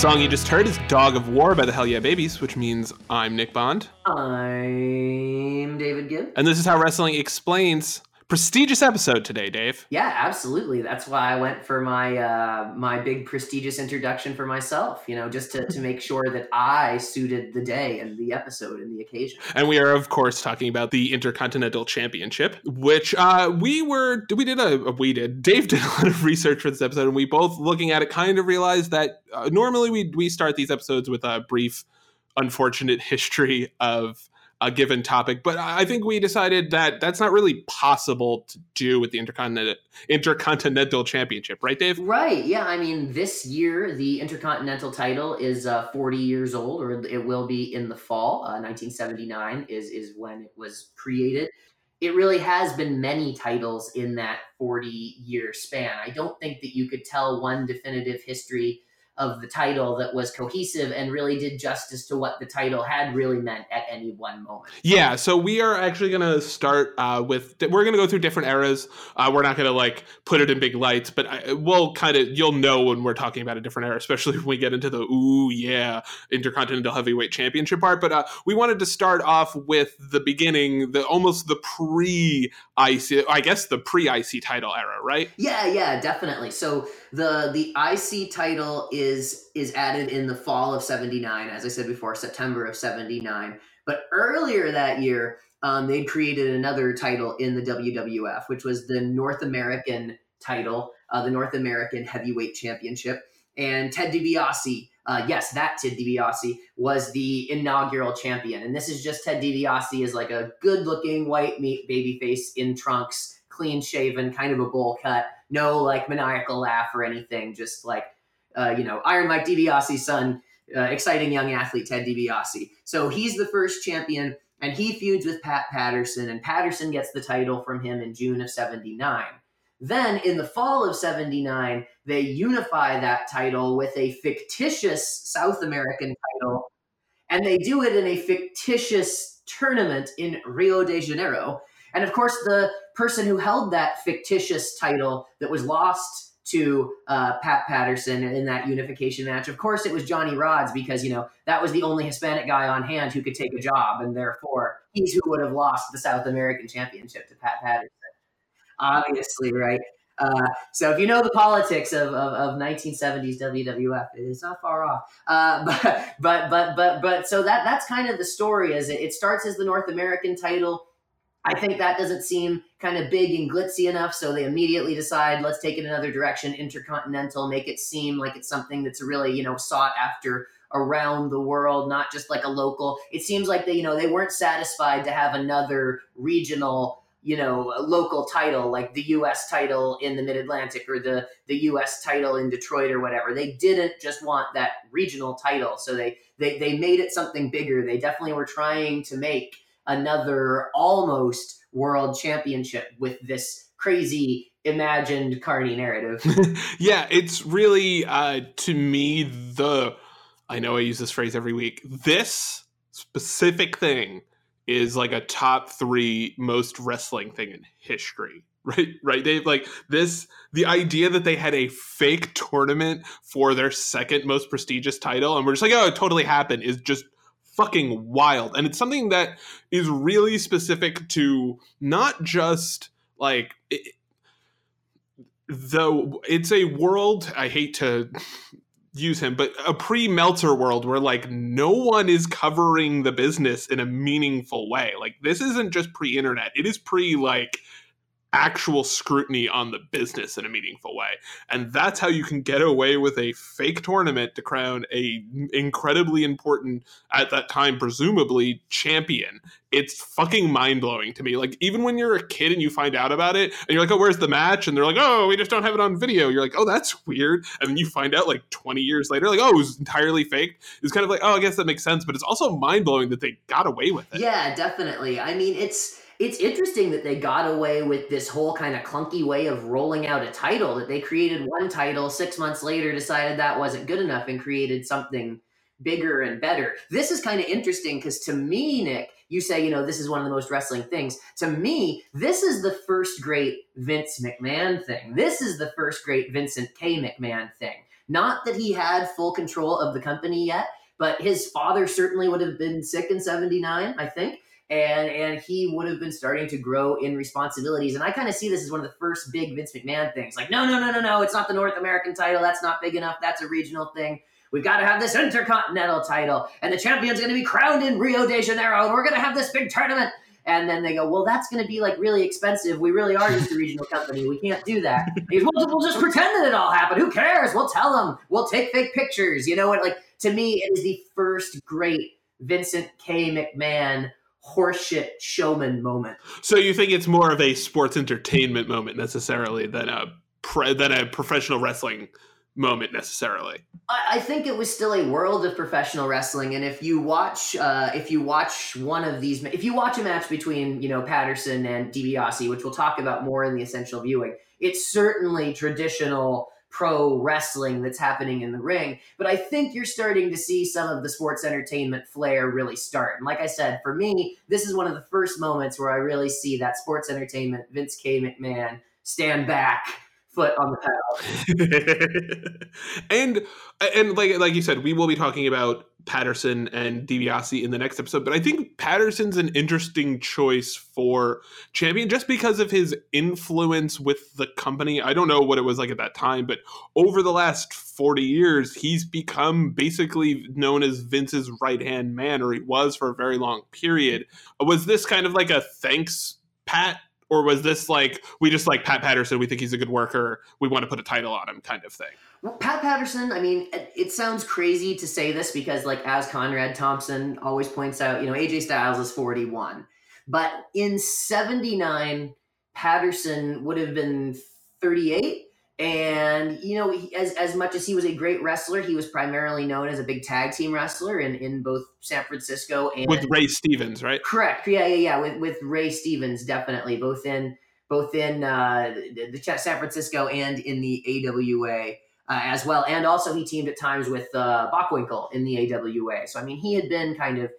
song you just heard is Dog of War by the Hell Yeah Babies, which means I'm Nick Bond. I'm David Gibb. And this is how wrestling explains prestigious episode today, Dave. Yeah, absolutely. That's why I went for my uh, my big prestigious introduction for myself. You know, just to, to make sure that I suited the day and the episode and the occasion. And we are, of course, talking about the Intercontinental Championship, which uh, we were we did a we did Dave did a lot of research for this episode, and we both looking at it kind of realized that uh, normally we we start these episodes with a brief, unfortunate history of a given topic. But I think we decided that that's not really possible to do with the Intercontinental Intercontinental Championship, right, Dave? Right. Yeah. I mean, this year the Intercontinental title is uh, 40 years old, or it will be in the fall. Uh, 1979 is is when it was created. It really has been many titles in that 40 year span. I don't think that you could tell one definitive history of the title that was cohesive and really did justice to what the title had really meant at any one moment. Yeah, so we are actually going to start uh, with we're going to go through different eras. Uh, we're not going to like put it in big lights, but I, we'll kind of you'll know when we're talking about a different era, especially when we get into the ooh yeah Intercontinental Heavyweight Championship part. But uh, we wanted to start off with the beginning, the almost the pre IC, I guess the pre IC title era, right? Yeah, yeah, definitely. So the the IC title is is added in the fall of 79 as i said before september of 79 but earlier that year um, they created another title in the wwf which was the north american title uh, the north american heavyweight championship and ted dibiase uh, yes, that Ted DiBiase was the inaugural champion, and this is just Ted DiBiase is like a good-looking white meat baby face in trunks, clean shaven, kind of a bowl cut, no like maniacal laugh or anything, just like uh, you know Iron Mike DiBiase's son, uh, exciting young athlete Ted DiBiase. So he's the first champion, and he feuds with Pat Patterson, and Patterson gets the title from him in June of '79. Then in the fall of 79, they unify that title with a fictitious South American title, and they do it in a fictitious tournament in Rio de Janeiro. And of course, the person who held that fictitious title that was lost to uh, Pat Patterson in that unification match. Of course, it was Johnny Rodz because you know that was the only Hispanic guy on hand who could take a job, and therefore he's who would have lost the South American Championship to Pat Patterson. Obviously, right? Uh, so if you know the politics of, of, of 1970s WWF, it is not far off. Uh, but but but but but so that that's kind of the story. Is it, it starts as the North American title I think that doesn't seem kind of big and glitzy enough, so they immediately decide let's take it another direction, intercontinental, make it seem like it's something that's really you know sought after around the world, not just like a local. It seems like they you know they weren't satisfied to have another regional you know a local title like the U.S. title in the Mid Atlantic or the the U.S. title in Detroit or whatever. They didn't just want that regional title, so they they they made it something bigger. They definitely were trying to make another almost world championship with this crazy imagined carney narrative yeah it's really uh to me the i know i use this phrase every week this specific thing is like a top three most wrestling thing in history right right dave like this the idea that they had a fake tournament for their second most prestigious title and we're just like oh it totally happened is just fucking wild. And it's something that is really specific to not just like it, though it's a world I hate to use him, but a pre Meltzer world where like no one is covering the business in a meaningful way. Like this isn't just pre internet, it is pre like actual scrutiny on the business in a meaningful way. And that's how you can get away with a fake tournament to crown a incredibly important at that time presumably champion. It's fucking mind-blowing to me. Like even when you're a kid and you find out about it and you're like oh where's the match? And they're like oh we just don't have it on video. You're like oh that's weird. And then you find out like 20 years later like oh it was entirely fake it's kind of like oh i guess that makes sense but it's also mind-blowing that they got away with it. Yeah definitely. I mean it's it's interesting that they got away with this whole kind of clunky way of rolling out a title that they created one title six months later decided that wasn't good enough and created something bigger and better. This is kind of interesting because to me nick you say you know this is one of the most wrestling things. To me this is the first great vince mcmahon thing. This is the first great vincent k. Mcmahon thing. Not that he had full control of the company yet, but his father certainly would have been sick in 79, I think. And, and he would have been starting to grow in responsibilities. And I kind of see this as one of the first big Vince McMahon things. Like, no, no, no, no, no, it's not the North American title. That's not big enough. That's a regional thing. We've got to have this intercontinental title, and the champion's going to be crowned in Rio de Janeiro, and we're going to have this big tournament. And then they go, well, that's going to be like really expensive. We really are just a regional company. We can't do that. Goes, we'll, we'll, just pretend that it all happened. Who cares? We'll tell them. We'll take fake pictures. You know what? Like to me, it is the first great Vincent K. McMahon horseshit showman moment. So you think it's more of a sports entertainment moment necessarily than a pre- than a professional wrestling moment necessarily. I think it was still a world of professional wrestling, and if you watch, uh, if you watch one of these, if you watch a match between you know Patterson and DiBiase, which we'll talk about more in the essential viewing, it's certainly traditional pro wrestling that's happening in the ring. But I think you're starting to see some of the sports entertainment flair really start. And like I said, for me, this is one of the first moments where I really see that sports entertainment Vince K. McMahon stand back foot on the pedal. and and like like you said, we will be talking about Patterson and DiBiase in the next episode, but I think Patterson's an interesting choice for champion just because of his influence with the company. I don't know what it was like at that time, but over the last 40 years, he's become basically known as Vince's right hand man, or he was for a very long period. Was this kind of like a thanks, Pat, or was this like we just like Pat Patterson, we think he's a good worker, we want to put a title on him kind of thing? Well, Pat Patterson, I mean, it, sounds crazy to say this because, like, as Conrad Thompson always points out, you know, AJ Styles is 41. But in 79, Patterson would have been 38 and you know, he, as as much as he was a great wrestler, he was primarily known as a big tag team wrestler in, in both San Francisco and with Ray Stevens, right? Correct. Yeah, yeah, yeah. With with Ray Stevens, definitely both in both in uh, the, the San Francisco and in the AWA. Uh, as well, and also he teamed at times with uh, Bockwinkel in the AWA. So I mean, he had been kind of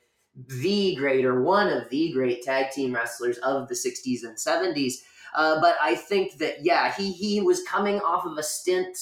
the great or one of the great tag team wrestlers of the 60s and 70s. Uh, but I think that yeah, he he was coming off of a stint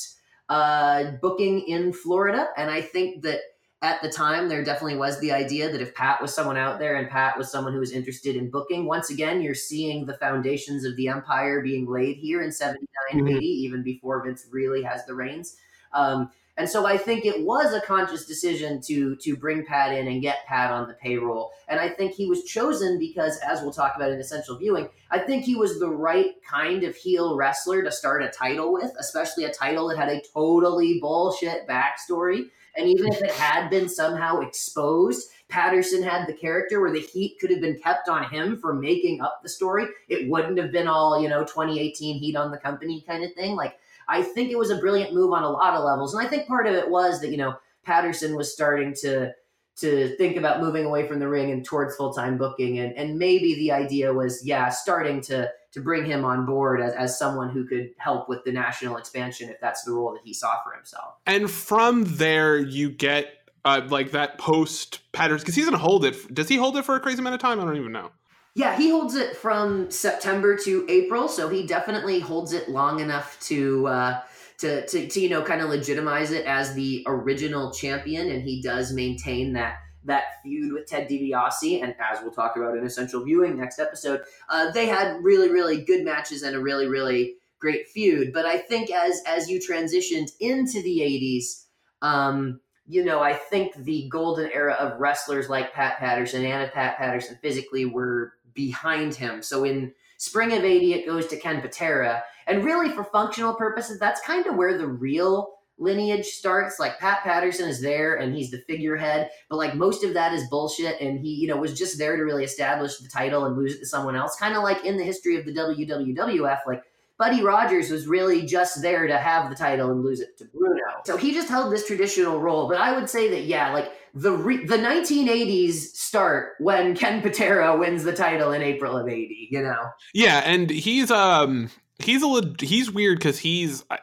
uh, booking in Florida, and I think that at the time there definitely was the idea that if Pat was someone out there and Pat was someone who was interested in booking, once again you're seeing the foundations of the empire being laid here in 79 mm-hmm. 80, even before Vince really has the reins. Um, and so I think it was a conscious decision to to bring Pat in and get Pat on the payroll. And I think he was chosen because, as we'll talk about in essential viewing, I think he was the right kind of heel wrestler to start a title with, especially a title that had a totally bullshit backstory. And even if it had been somehow exposed, Patterson had the character where the heat could have been kept on him for making up the story. It wouldn't have been all, you know, 2018 heat on the company kind of thing. Like I think it was a brilliant move on a lot of levels. And I think part of it was that, you know, Patterson was starting to to think about moving away from the ring and towards full-time booking. And, and maybe the idea was yeah starting to to bring him on board as, as someone who could help with the national expansion if that's the role that he saw for himself. And from there you get uh, like that post Patterson because he's gonna hold it does he hold it for a crazy amount of time? I don't even know yeah, he holds it from September to April, so he definitely holds it long enough to uh, to, to, to you know kind of legitimize it as the original champion, and he does maintain that that feud with Ted DiBiase, and as we'll talk about in Essential Viewing next episode, uh, they had really really good matches and a really really great feud. But I think as as you transitioned into the '80s. Um, you know, I think the golden era of wrestlers like Pat Patterson and Pat Patterson physically were behind him. So in spring of 80, it goes to Ken Patera. And really, for functional purposes, that's kind of where the real lineage starts. Like Pat Patterson is there and he's the figurehead, but like most of that is bullshit. And he, you know, was just there to really establish the title and lose it to someone else. Kind of like in the history of the WWF, like Buddy Rogers was really just there to have the title and lose it to Bruno. So he just held this traditional role. But I would say that, yeah, like the re- the 1980s start when Ken Patera wins the title in April of 80, you know. Yeah, and he's um he's a le- he's weird cuz he's I,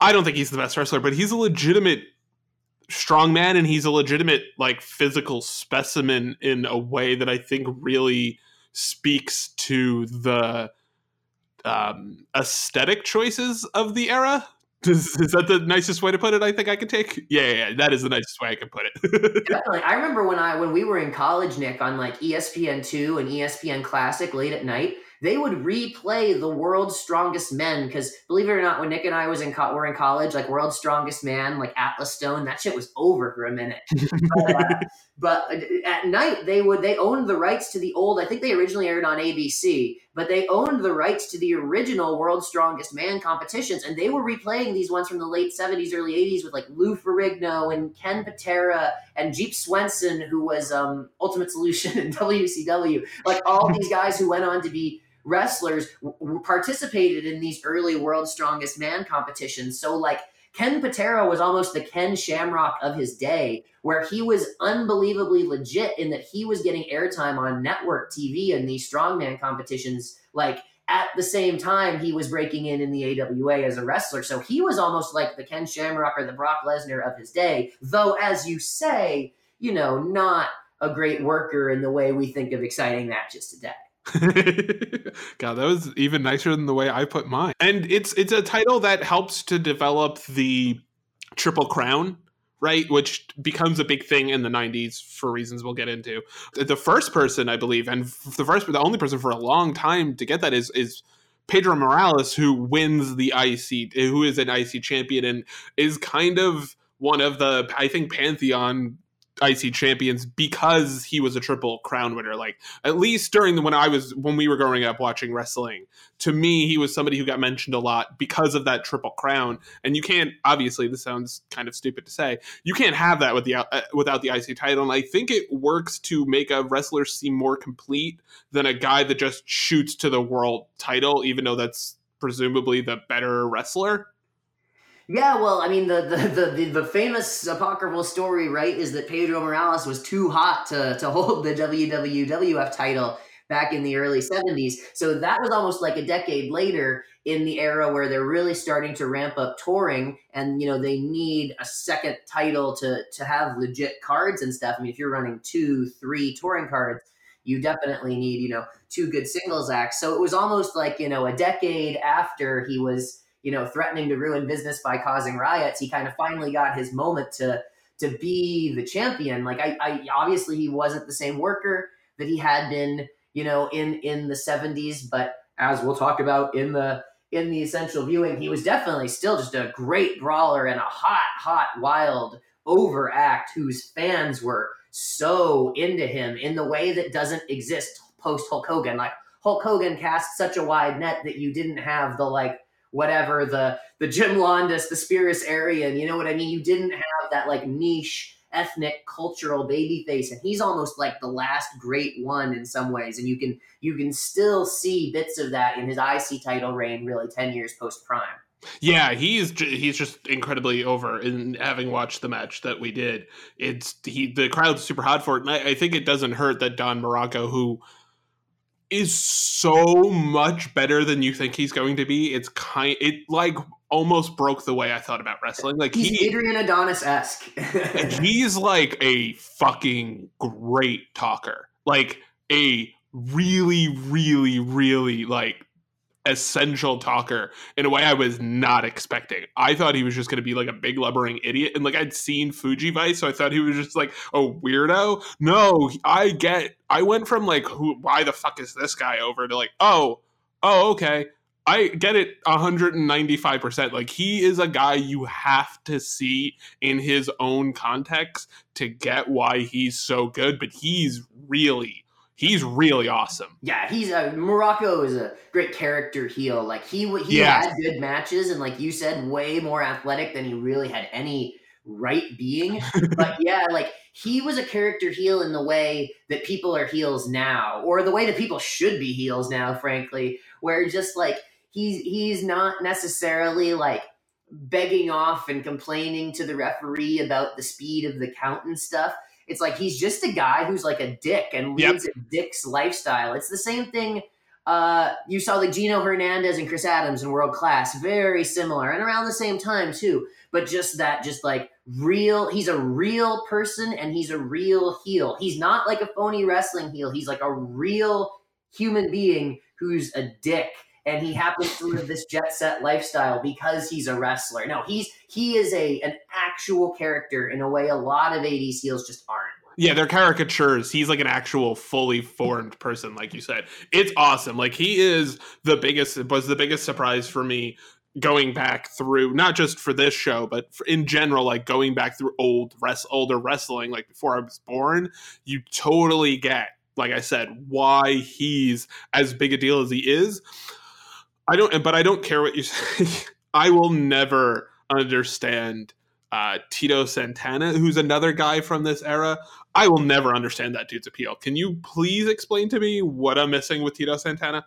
I don't think he's the best wrestler, but he's a legitimate strongman and he's a legitimate like physical specimen in a way that I think really speaks to the um, aesthetic choices of the era Is, is, that the nicest way to put it? I think I can take. Yeah, yeah, that is the nicest way I can put it. Definitely. I remember when I when we were in college, Nick, on like ESPN two and ESPN Classic late at night they would replay the world's strongest men because believe it or not when nick and i was in co- were in college like world's strongest man like atlas stone that shit was over for a minute. But, uh, but uh, at night they would they owned the rights to the old i think they originally aired on abc but they owned the rights to the original world's strongest man competitions and they were replaying these ones from the late 70s early 80s with like lou ferrigno and ken patera and jeep swenson who was um, ultimate solution in wcw like all these guys who went on to be wrestlers w- participated in these early World's Strongest Man competitions. So, like, Ken Patera was almost the Ken Shamrock of his day, where he was unbelievably legit in that he was getting airtime on network TV and these strongman competitions. Like, at the same time, he was breaking in in the AWA as a wrestler. So he was almost like the Ken Shamrock or the Brock Lesnar of his day, though, as you say, you know, not a great worker in the way we think of exciting matches today. God, that was even nicer than the way I put mine. And it's it's a title that helps to develop the Triple Crown, right? Which becomes a big thing in the 90s for reasons we'll get into. The first person, I believe, and the first the only person for a long time to get that is is Pedro Morales who wins the IC who is an IC champion and is kind of one of the I think pantheon IC champions because he was a triple crown winner. Like at least during the when I was when we were growing up watching wrestling, to me he was somebody who got mentioned a lot because of that triple crown. And you can't obviously this sounds kind of stupid to say you can't have that with the uh, without the IC title. And I think it works to make a wrestler seem more complete than a guy that just shoots to the world title, even though that's presumably the better wrestler. Yeah, well, I mean, the, the the, the, famous apocryphal story, right, is that Pedro Morales was too hot to, to hold the WWF title back in the early 70s. So that was almost like a decade later in the era where they're really starting to ramp up touring and, you know, they need a second title to, to have legit cards and stuff. I mean, if you're running two, three touring cards, you definitely need, you know, two good singles acts. So it was almost like, you know, a decade after he was you know, threatening to ruin business by causing riots, he kind of finally got his moment to to be the champion. Like I, I obviously he wasn't the same worker that he had been, you know, in in the 70s, but as we'll talk about in the in the essential viewing, he was definitely still just a great brawler and a hot, hot, wild overact whose fans were so into him in the way that doesn't exist post Hulk Hogan. Like Hulk Hogan cast such a wide net that you didn't have the like whatever the the Jim Londos, the Spiros Arion. You know what I mean? You didn't have that like niche ethnic cultural baby face and he's almost like the last great one in some ways and you can you can still see bits of that in his IC title reign really 10 years post prime. Yeah, he's he's just incredibly over. In having watched the match that we did, it's he the crowd's super hot for it, and I, I think it doesn't hurt that Don Muraco, who is so much better than you think he's going to be. It's kind it like almost broke the way I thought about wrestling. Like he's he, Adrian Adonis esque. he's like a fucking great talker. Like a really, really, really like essential talker in a way I was not expecting. I thought he was just going to be like a big lubbering idiot, and like I'd seen Fuji Vice, so I thought he was just like a weirdo. No, I get. I went from like, who? Why the fuck is this guy over to like, oh, oh, okay. I get it 195%. Like he is a guy you have to see in his own context to get why he's so good, but he's really he's really awesome. Yeah, he's a Muraco is a great character heel. Like he he yeah. had good matches and like you said, way more athletic than he really had any right being. but yeah, like he was a character heel in the way that people are heels now, or the way that people should be heels now, frankly, where just like he's he's not necessarily like begging off and complaining to the referee about the speed of the count and stuff it's like he's just a guy who's like a dick and leads yep. a dick's lifestyle. It's the same thing. Uh, you saw like Gino Hernandez and Chris Adams in World Class, very similar, and around the same time too. But just that, just like real, he's a real person and he's a real heel. He's not like a phony wrestling heel. He's like a real human being who's a dick and he happens to live this jet set lifestyle because he's a wrestler. No, he's he is a an actual character in a way a lot of 80s heels just aren't. Yeah, they're caricatures. He's like an actual fully formed person, like you said. It's awesome. Like he is the biggest was the biggest surprise for me going back through not just for this show but in general like going back through old rest older wrestling like before i was born you totally get like i said why he's as big a deal as he is i don't but i don't care what you say i will never understand uh, Tito Santana, who's another guy from this era. I will never understand that dude's appeal. Can you please explain to me what I'm missing with Tito Santana?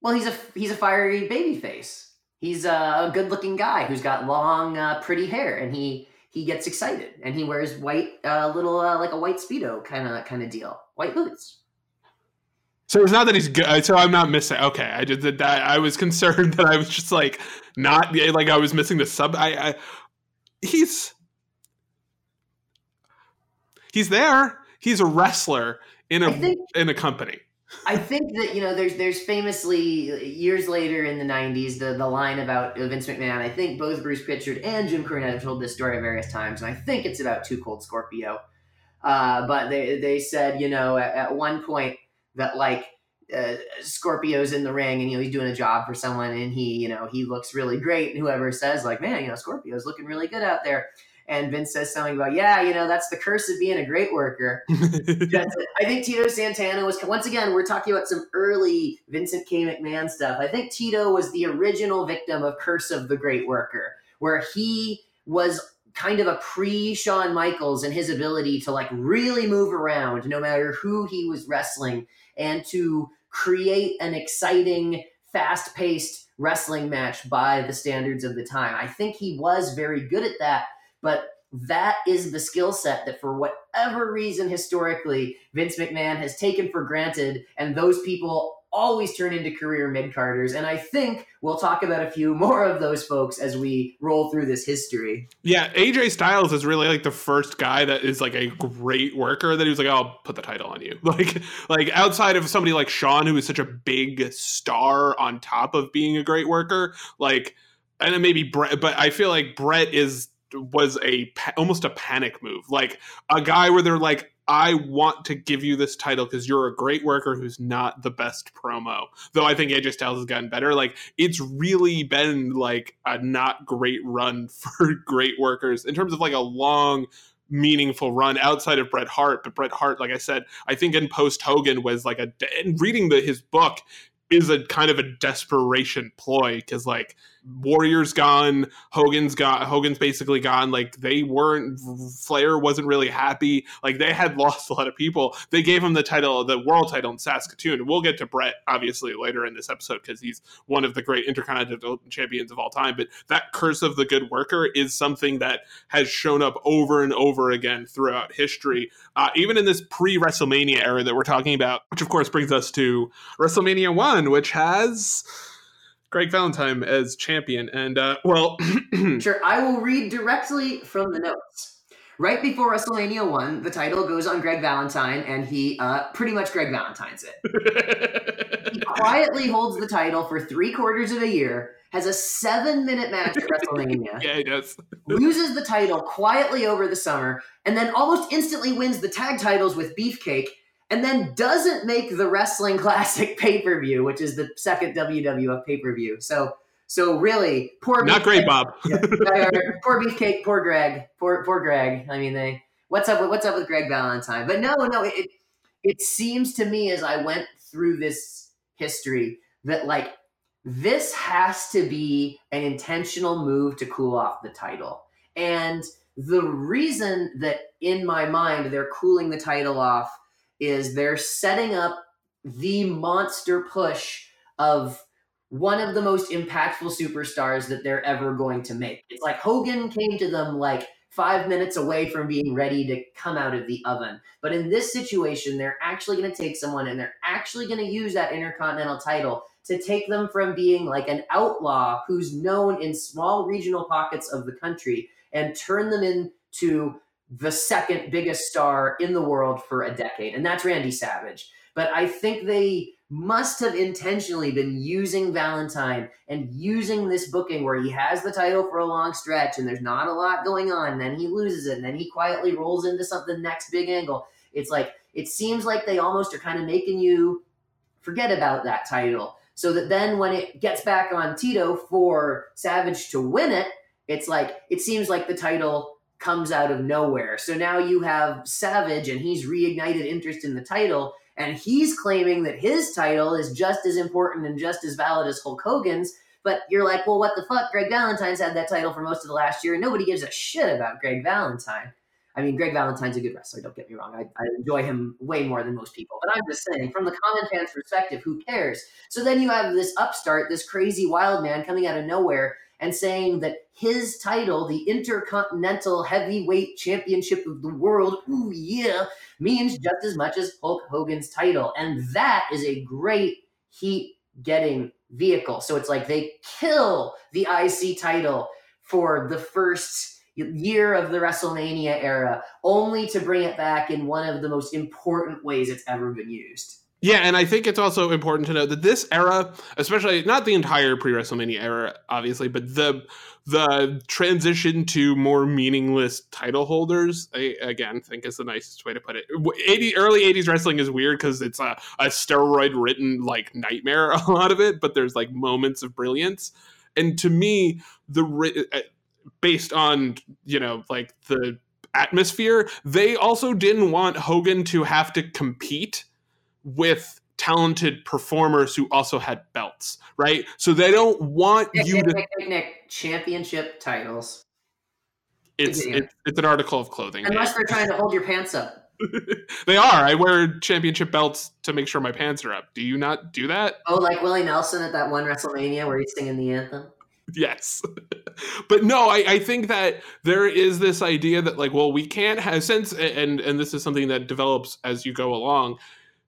Well, he's a he's a fiery baby face he's a good looking guy who's got long, uh, pretty hair, and he he gets excited and he wears white, uh, little uh, like a white speedo kind of kind of deal, white boots. So it's not that he's good. So I'm not missing. Okay, I did that. I was concerned that I was just like not like I was missing the sub. I, I he's he's there. He's a wrestler in a think, in a company. I think that you know there's there's famously years later in the '90s the the line about Vince McMahon. I think both Bruce Pritchard and Jim Cornette have told this story at various times, and I think it's about Too Cold Scorpio. Uh, but they they said you know at, at one point that like uh, Scorpio's in the ring and you know he's doing a job for someone and he you know he looks really great and whoever says like man you know Scorpio's looking really good out there and Vince says something about, yeah, you know, that's the curse of being a great worker. I think Tito Santana was, once again, we're talking about some early Vincent K. McMahon stuff. I think Tito was the original victim of Curse of the Great Worker, where he was kind of a pre Shawn Michaels and his ability to like really move around no matter who he was wrestling and to create an exciting, fast paced wrestling match by the standards of the time. I think he was very good at that but that is the skill set that, for whatever reason, historically, Vince McMahon has taken for granted, and those people always turn into career mid carders. And I think we'll talk about a few more of those folks as we roll through this history. Yeah, AJ Styles is really like the first guy that is like a great worker that he was like, I'll put the title on you. Like, like outside of somebody like Shawn, who is such a big star on top of being a great worker, like, and then maybe Bret, but I feel like Brett is was a almost a panic move, like a guy where they're like, I want to give you this title because you're a great worker who's not the best promo. Though I think AJ Styles has gotten better. Like it's really been like a not great run for great workers in terms of like a long meaningful run outside of Bret Hart. But Bret Hart, like I said, I think in post Hogan was like a and reading the his book is a kind of a desperation ploy because like Warriors gone, Hogan's got Hogan's basically gone. Like they weren't Flair wasn't really happy. Like they had lost a lot of people. They gave him the title, the world title in Saskatoon. We'll get to Bret obviously later in this episode because he's one of the great intercontinental champions of all time. But that curse of the good worker is something that has shown up over and over again throughout history, uh, even in this pre WrestleMania era that we're talking about. Which of course brings us to WrestleMania One, which has Greg Valentine as champion. And uh, well, sure, I will read directly from the notes. Right before WrestleMania 1, the title goes on Greg Valentine, and he uh, pretty much Greg Valentine's it. he quietly holds the title for three quarters of a year, has a seven minute match at WrestleMania. yeah, he does. loses the title quietly over the summer, and then almost instantly wins the tag titles with Beefcake and then doesn't make the Wrestling Classic pay per view, which is the second WWF pay per view. So, so really, poor not great, Bob. yeah, poor Beefcake, poor Greg, poor poor Greg. I mean, they what's up with what's up with Greg Valentine? But no, no, it it seems to me as I went through this history that like this has to be an intentional move to cool off the title. And the reason that in my mind they're cooling the title off is they're setting up the monster push of one of the most impactful superstars that they're ever going to make. It's like Hogan came to them like five minutes away from being ready to come out of the oven. But in this situation, they're actually going to take someone and they're actually going to use that Intercontinental title to take them from being like an outlaw who's known in small regional pockets of the country and turn them into the second biggest star in the world for a decade, and that's Randy Savage. But I think they must have intentionally been using Valentine and using this booking where he has the title for a long stretch and there's not a lot going on, and then he loses it, and then he quietly rolls into something next big angle. It's like it seems like they almost are kind of making you forget about that title. So that then when it gets back on Tito for Savage to win it, it's like it seems like the title comes out of nowhere. So now you have Savage and he's reignited interest in the title and he's claiming that his title is just as important and just as valid as Hulk Hogan's. But you're like, well, what the fuck? Greg Valentine's had that title for most of the last year, and nobody gives a shit about Greg Valentine. I mean, Greg Valentine's a good wrestler. Don't get me wrong. I, I, enjoy him way more than most people. But I'm just saying, from the common fan's perspective, who cares? So then you have this upstart, this crazy wild man coming out of nowhere and saying that his title, the Intercontinental Heavyweight Championship of the World, ooh yeah, means just as much as Hulk Hogan's title. And that is a great heat getting vehicle. So it's like they kill the IC title for the first year of the WrestleMania era, only to bring it back in one of the most important ways it's ever been used. Yeah, and I think it's also important to note that this era, especially not the entire pre WrestleMania era, obviously, but the the transition to more meaningless title holders, I again think is the nicest way to put it. 80, early '80s wrestling is weird because it's a, a steroid written like nightmare, a lot of it, but there's like moments of brilliance. And to me, the uh, based on you know like the atmosphere they also didn't want hogan to have to compete with talented performers who also had belts right so they don't want nick, you nick, to nick, nick, nick, championship titles it's, it's it's an article of clothing unless they're trying to hold your pants up they are. I wear championship belts to make sure my pants are up. Do you not do that? Oh, like Willie Nelson at that one WrestleMania where he's singing the anthem? yes but no I, I think that there is this idea that like well we can't have since and and this is something that develops as you go along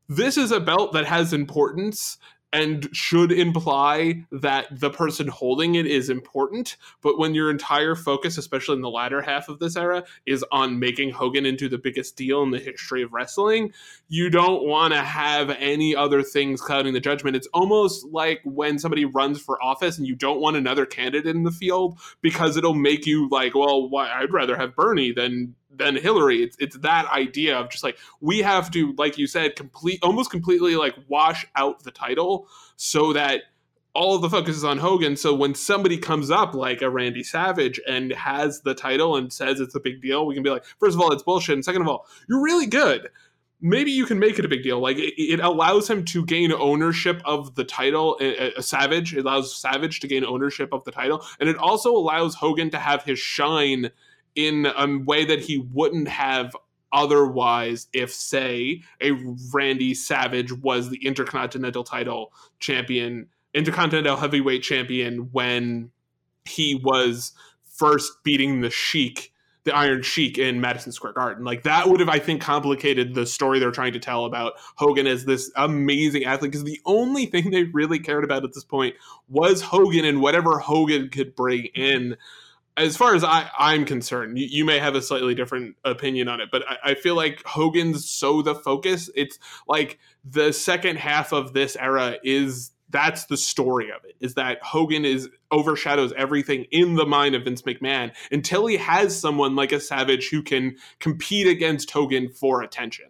this is a belt that has importance and should imply that the person holding it is important. But when your entire focus, especially in the latter half of this era, is on making Hogan into the biggest deal in the history of wrestling, you don't want to have any other things clouding the judgment. It's almost like when somebody runs for office and you don't want another candidate in the field because it'll make you like, well, why, I'd rather have Bernie than than Hillary. It's it's that idea of just like we have to, like you said, complete almost completely like wash out the title so that all of the focus is on Hogan. So when somebody comes up like a Randy Savage and has the title and says it's a big deal, we can be like, first of all, it's bullshit, and second of all, you're really good. Maybe you can make it a big deal. Like it, it allows him to gain ownership of the title. A, a Savage it allows Savage to gain ownership of the title, and it also allows Hogan to have his shine in a way that he wouldn't have otherwise if say a Randy Savage was the intercontinental title champion intercontinental heavyweight champion when he was first beating the Sheik the Iron Sheik in Madison Square Garden. Like that would have, I think, complicated the story they're trying to tell about Hogan as this amazing athlete. Because the only thing they really cared about at this point was Hogan and whatever Hogan could bring in as far as I, I'm concerned, you, you, may have a slightly different opinion on it, but I, I, feel like Hogan's so the focus. It's like the second half of this era is that's the story of it is that Hogan is overshadows everything in the mind of Vince McMahon until he has someone like a Savage who can compete against Hogan for attention.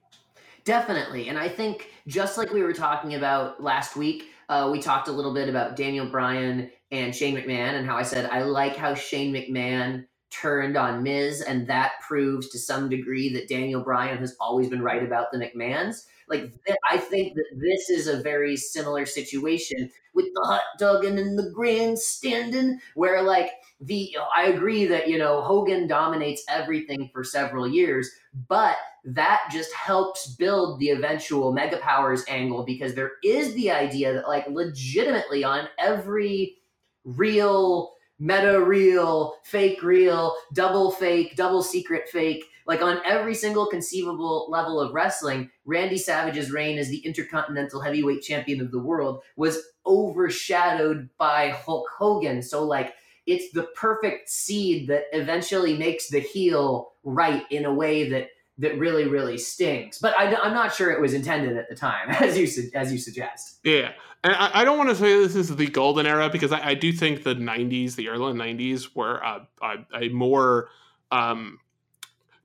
Definitely, and I think just like we were talking about last week, uh, we talked a little bit about Daniel Bryan and Shane McMahon, and how I said I like how Shane McMahon turned on Miz, and that proves to some degree that Daniel Bryan has always been right about the McMahons. Like I think that this is a very similar situation with the hot dogging and the grandstanding, where like the I agree that you know Hogan dominates everything for several years, but that just helps build the eventual mega powers angle because there is the idea that like legitimately on every real meta real fake real double fake double secret fake. Like on every single conceivable level of wrestling randy savage's reign as the intercontinental heavyweight champion of the world was overshadowed by hulk hogan. So like it's the perfect seed that eventually makes the heel right in a way that that really really stings. But I, am not sure it was intended at the time, as you as you suggest. Yeah, and I, I don't want to say this is the golden era because I, I do think the '90s, the early '90s, were a, a, more um,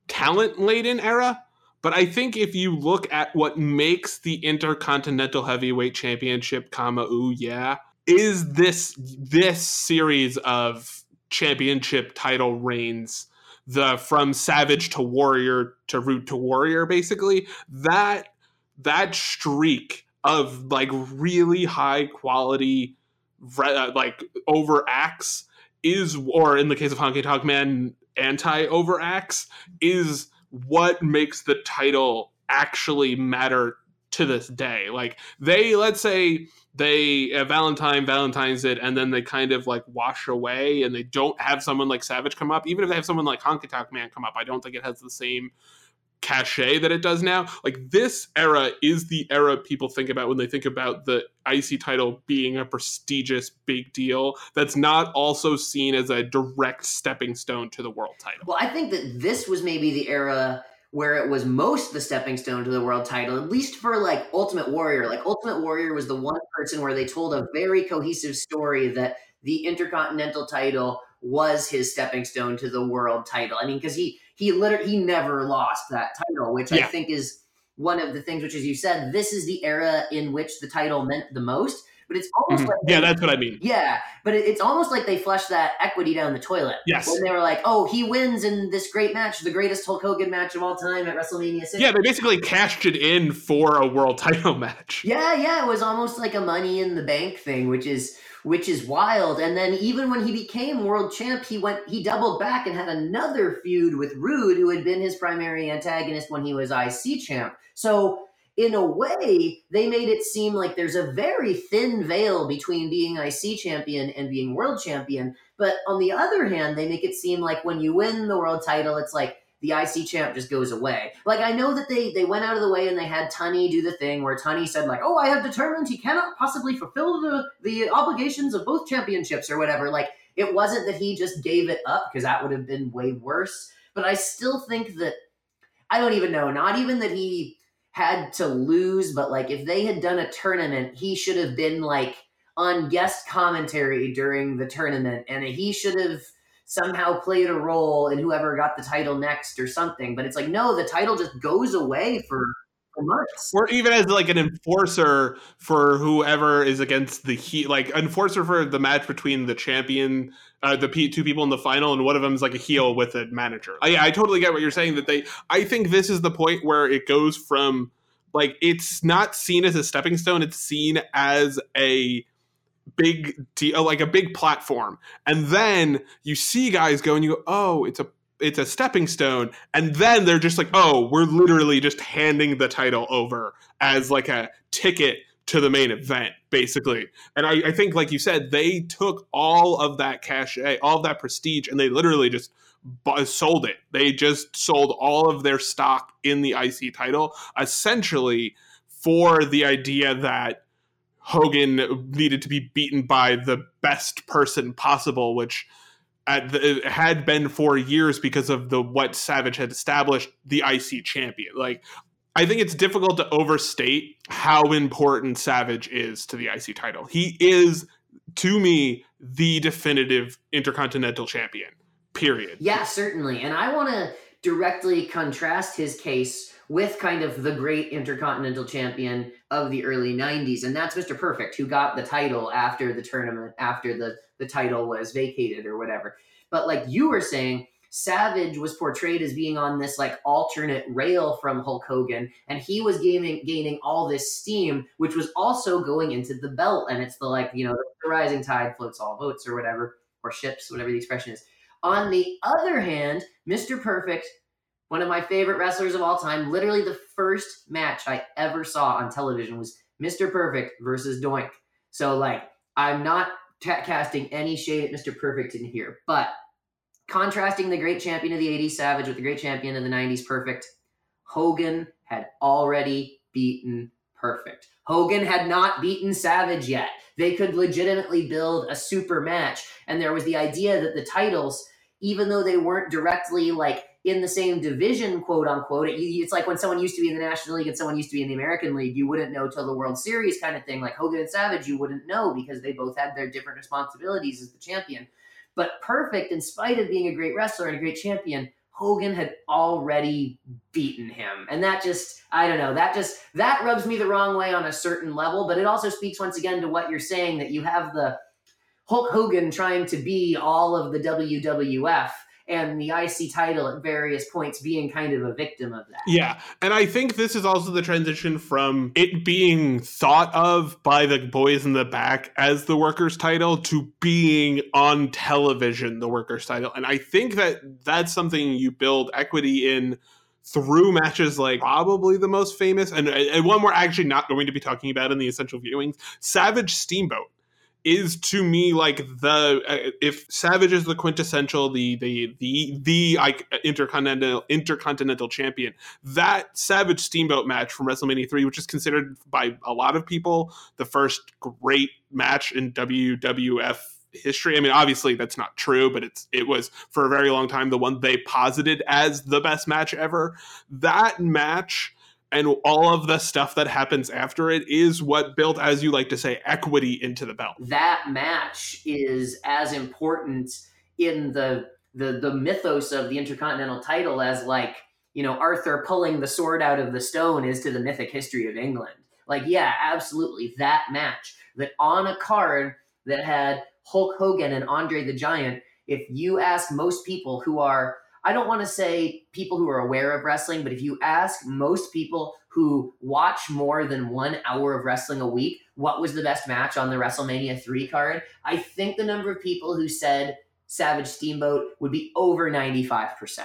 talent laden era. But I think if you look at what makes the Intercontinental Heavyweight Championship, comma, ooh yeah, is this this series of championship title reigns the from savage to warrior to rude to warrior basically that that streak of like really high quality uh, like over acts is or in the case of honky tonk man anti over acts is what makes the title actually matter to this day. Like they let's say they uh, Valentine Valentine's it, and then they kind of like wash away, and they don't have someone like Savage come up. Even if they have someone like Honky Tonk Man come up, I don't think it has the same cachet that it does now. Like this era is the era people think about when they think about the IC title being a prestigious big deal that's not also seen as a direct stepping stone to the world title. Well, I think that this was maybe the era where it was most the stepping stone to the world title, at least for like Ultimate Warrior. Like Ultimate Warrior was the one person where they told a very cohesive story that the Intercontinental title was his stepping stone to the world title. I mean, because he he literally he never lost that title, which yeah. I think is one of the things. Which, as you said, this is the era in which the title meant the most but it's almost mm-hmm. like yeah, that's what I mean. Yeah, but it's almost like they flushed that equity down the toilet. Yes, when they were like, "Oh, he wins in this great match, the greatest Hulk Hogan match of all time at WrestleMania 6. Yeah, they basically cashed it in for a world title match. Yeah, yeah, it was almost like a Money in the Bank thing, which is which is wild. And then even when he became world champ, he went he doubled back and had another feud with Rude, who had been his primary antagonist when he was IC champ. So in a way, they made it seem like there's a very thin veil between being IC champion and being world champion. But on the other hand, they make it seem like when you win the world title, it's like the IC champ just goes away. Like I know that they they went out of the way and they had Tunney do the thing where Tunney said like, "Oh, I have determined he cannot possibly fulfill the the obligations of both championships or whatever." Like it wasn't that he just gave it up because that would have been way worse. But I still think that I don't even know. Not even that he had to lose, but like if they had done a tournament, he should have been like on guest commentary during the tournament and he should have somehow played a role in whoever got the title next or something. But it's like, no, the title just goes away for. Or even as like an enforcer for whoever is against the heat, like enforcer for the match between the champion, uh, the P- two people in the final, and one of them is like a heel with a manager. I, I totally get what you're saying. That they, I think this is the point where it goes from like it's not seen as a stepping stone; it's seen as a big deal, like a big platform. And then you see guys go and you go, oh, it's a it's a stepping stone and then they're just like oh we're literally just handing the title over as like a ticket to the main event basically. And I, I think like you said they took all of that cachet all of that prestige and they literally just sold it. They just sold all of their stock in the ic title essentially for the idea that hogan needed to be beaten by the best person possible which the, had been for years because of the what Savage had established the IC champion. Like I think it's difficult to overstate how important Savage is to the IC title. He is to me the definitive intercontinental champion. Period. Yeah, certainly. And I want to directly contrast his case with kind of the great intercontinental champion of the early 90s and that's Mr. Perfect who got the title after the tournament after the the title was vacated or whatever. But like you were saying, Savage was portrayed as being on this like alternate rail from Hulk Hogan, and he was gaining gaining all this steam, which was also going into the belt. And it's the like you know the rising tide floats all boats or whatever or ships, whatever the expression is. On the other hand, Mr. Perfect, one of my favorite wrestlers of all time, literally the first match I ever saw on television was Mr. Perfect versus Doink. So like I'm not casting any shade at Mr. Perfect in here. But contrasting the great champion of the 80s, Savage, with the great champion of the 90s, Perfect, Hogan had already beaten Perfect. Hogan had not beaten Savage yet. They could legitimately build a super match. And there was the idea that the titles, even though they weren't directly like in the same division, quote unquote. It, it's like when someone used to be in the National League and someone used to be in the American League, you wouldn't know till the World Series kind of thing. Like Hogan and Savage, you wouldn't know because they both had their different responsibilities as the champion. But Perfect, in spite of being a great wrestler and a great champion, Hogan had already beaten him. And that just, I don't know, that just, that rubs me the wrong way on a certain level. But it also speaks once again to what you're saying that you have the Hulk Hogan trying to be all of the WWF and the IC title at various points being kind of a victim of that. Yeah. And I think this is also the transition from it being thought of by the boys in the back as the workers title to being on television the workers title. And I think that that's something you build equity in through matches like probably the most famous and, and one we're actually not going to be talking about in the essential viewings Savage Steamboat is to me like the uh, if Savage is the quintessential the the the the intercontinental intercontinental champion that Savage Steamboat match from WrestleMania 3 which is considered by a lot of people the first great match in WWF history. I mean obviously that's not true but it's it was for a very long time the one they posited as the best match ever. That match and all of the stuff that happens after it is what built, as you like to say, equity into the belt. That match is as important in the the the mythos of the Intercontinental title as like you know Arthur pulling the sword out of the stone is to the mythic history of England. Like, yeah, absolutely, that match that on a card that had Hulk Hogan and Andre the Giant. If you ask most people who are I don't want to say people who are aware of wrestling, but if you ask most people who watch more than one hour of wrestling a week, what was the best match on the WrestleMania 3 card? I think the number of people who said Savage Steamboat would be over 95%.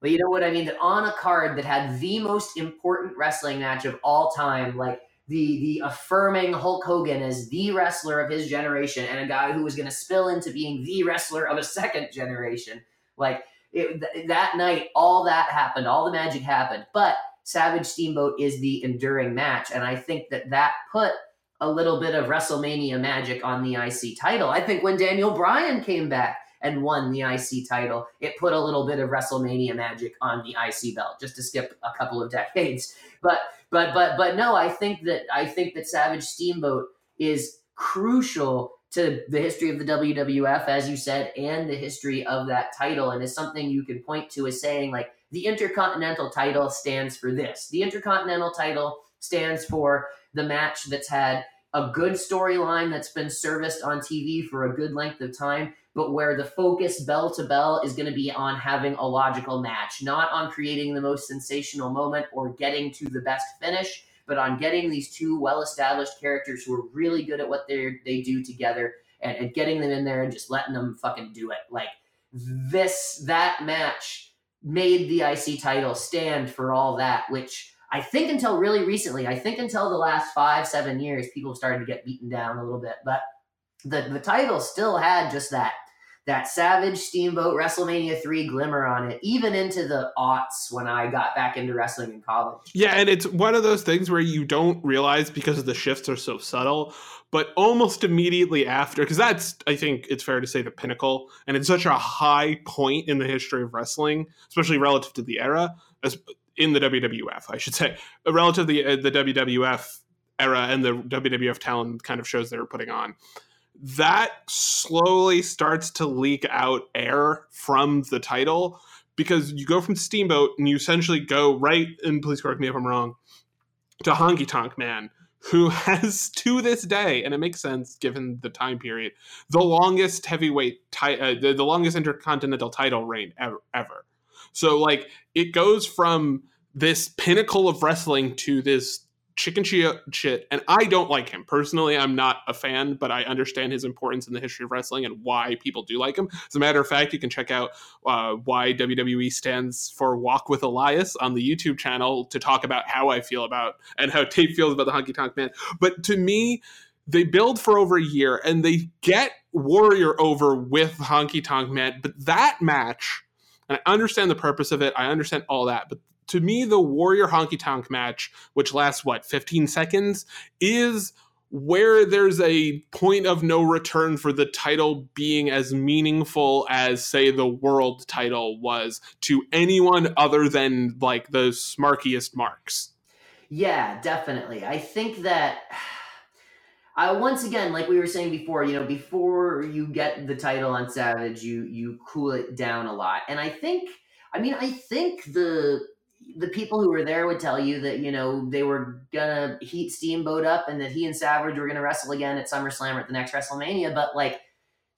But you know what I mean? That on a card that had the most important wrestling match of all time, like the the affirming Hulk Hogan as the wrestler of his generation and a guy who was going to spill into being the wrestler of a second generation. Like it, th- that night, all that happened, all the magic happened. But Savage Steamboat is the enduring match, and I think that that put a little bit of WrestleMania magic on the IC title. I think when Daniel Bryan came back and won the IC title, it put a little bit of WrestleMania magic on the IC belt, just to skip a couple of decades. But but but but no, I think that I think that Savage Steamboat is crucial to the history of the WWF, as you said, and the history of that title, and is something you can point to as saying, like, the Intercontinental title stands for this. The Intercontinental title stands for the match that's had a good storyline that's been serviced on TV for a good length of time, but where the focus bell to bell is going to be on having a logical match, not on creating the most sensational moment or getting to the best finish but on getting these two well-established characters who are really good at what they they do together and, and getting them in there and just letting them fucking do it. Like this, that match made the IC title stand for all that, which I think until really recently, I think until the last five, seven years, people started to get beaten down a little bit. But the, the title still had just that that Savage Steamboat WrestleMania 3 glimmer on it, even into the aughts when I got back into wrestling in college. Yeah, and it's one of those things where you don't realize because the shifts are so subtle, but almost immediately after, because that's, I think it's fair to say, the pinnacle, and it's such a high point in the history of wrestling, especially relative to the era, as in the WWF, I should say, relative to the, uh, the WWF era and the WWF talent kind of shows they were putting on that slowly starts to leak out air from the title because you go from Steamboat and you essentially go right, and please correct me if I'm wrong, to Honky Tonk Man, who has to this day, and it makes sense given the time period, the longest heavyweight, ti- uh, the, the longest intercontinental title reign ever, ever. So, like, it goes from this pinnacle of wrestling to this chicken shit, and I don't like him personally. I'm not a fan, but I understand his importance in the history of wrestling and why people do like him. As a matter of fact, you can check out uh, why WWE stands for Walk with Elias on the YouTube channel to talk about how I feel about and how Tate feels about the Honky Tonk Man. But to me, they build for over a year and they get Warrior over with Honky Tonk Man, but that match. And I understand the purpose of it. I understand all that. But to me, the Warrior Honky Tonk match, which lasts what, 15 seconds, is where there's a point of no return for the title being as meaningful as say the world title was to anyone other than like the smarkiest marks yeah definitely i think that I once again, like we were saying before, you know, before you get the title on Savage, you you cool it down a lot. And I think, I mean, I think the the people who were there would tell you that you know they were gonna heat Steamboat up and that he and Savage were gonna wrestle again at SummerSlam or at the next WrestleMania, but like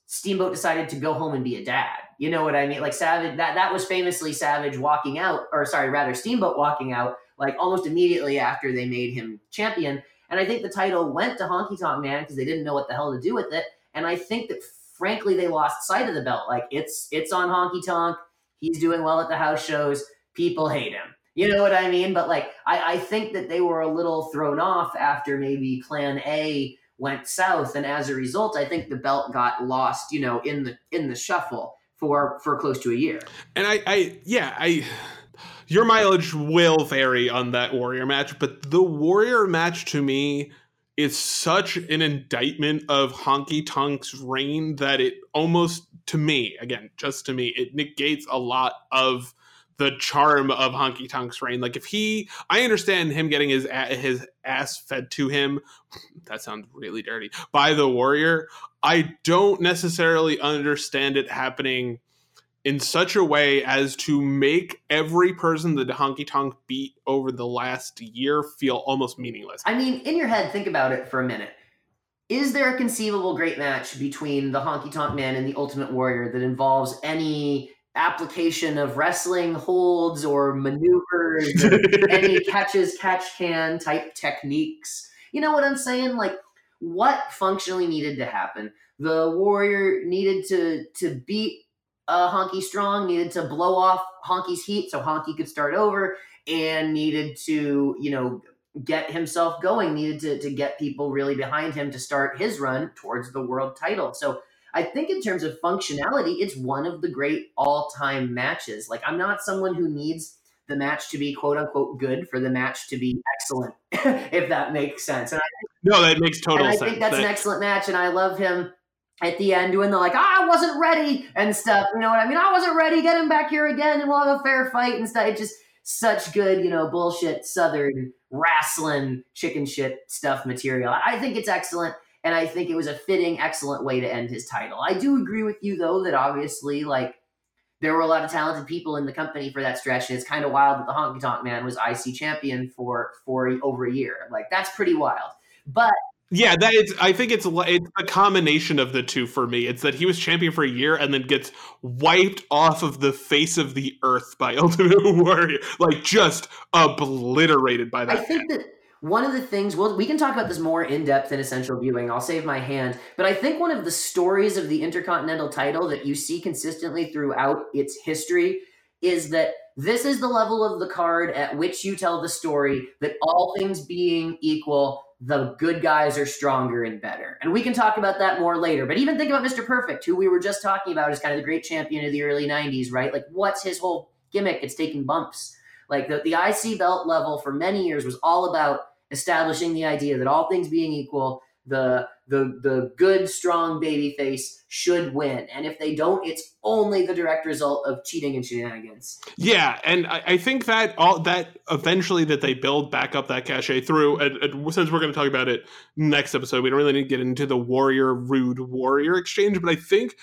Steamboat decided to go home and be a dad. You know what I mean? Like Savage that that was famously Savage walking out, or sorry, rather Steamboat walking out like almost immediately after they made him champion. And I think the title went to Honky Tonk Man because they didn't know what the hell to do with it. And I think that frankly they lost sight of the belt. Like it's it's on Honky Tonk. He's doing well at the house shows. People hate him. You know what I mean? But like, I, I think that they were a little thrown off after maybe Plan A went south, and as a result, I think the belt got lost. You know, in the in the shuffle for for close to a year. And I, I yeah, I. Your mileage will vary on that Warrior match, but the Warrior match to me is such an indictment of Honky Tonk's reign that it almost, to me, again, just to me, it negates a lot of the charm of Honky Tonk's reign. Like if he, I understand him getting his his ass fed to him. That sounds really dirty by the Warrior. I don't necessarily understand it happening in such a way as to make every person that the Honky Tonk beat over the last year feel almost meaningless. I mean, in your head, think about it for a minute. Is there a conceivable great match between the Honky Tonk Man and the Ultimate Warrior that involves any application of wrestling holds or maneuvers, or any catches, catch can type techniques. You know what I'm saying? Like, what functionally needed to happen? The warrior needed to to beat uh, Honky Strong, needed to blow off Honky's heat so Honky could start over, and needed to you know get himself going, needed to to get people really behind him to start his run towards the world title. So I think in terms of functionality, it's one of the great all time matches. Like, I'm not someone who needs the match to be quote unquote good for the match to be excellent, if that makes sense. And I, no, that makes total I sense. I think that's that, an excellent match, and I love him at the end doing the like, ah, I wasn't ready and stuff. You know what I mean? I wasn't ready. Get him back here again, and we'll have a fair fight and stuff. It's just such good, you know, bullshit southern wrestling chicken shit stuff material. I think it's excellent and I think it was a fitting, excellent way to end his title. I do agree with you though that obviously like there were a lot of talented people in the company for that stretch, and it's kind of wild that the Honky Tonk Man was IC champion for for over a year. Like that's pretty wild. But yeah, that it's. I think it's it's a combination of the two for me. It's that he was champion for a year and then gets wiped off of the face of the earth by Ultimate Warrior, like just obliterated by that. I think that one of the things well we can talk about this more in depth in essential viewing. I'll save my hand. But i think one of the stories of the intercontinental title that you see consistently throughout its history is that this is the level of the card at which you tell the story that all things being equal the good guys are stronger and better. And we can talk about that more later. But even think about mr perfect who we were just talking about as kind of the great champion of the early 90s right? Like what's his whole gimmick? It's taking bumps. Like the, the ic belt level for many years was all about establishing the idea that all things being equal, the the the good strong baby face should win, and if they don't, it's only the direct result of cheating and shenanigans. Yeah, and I, I think that all that eventually that they build back up that cachet through, and, and since we're going to talk about it next episode, we don't really need to get into the warrior rude warrior exchange, but I think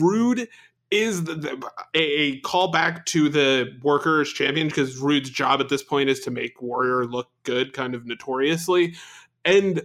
rude is the, the, a, callback to the workers champion because Rude's job at this point is to make Warrior look good, kind of notoriously. And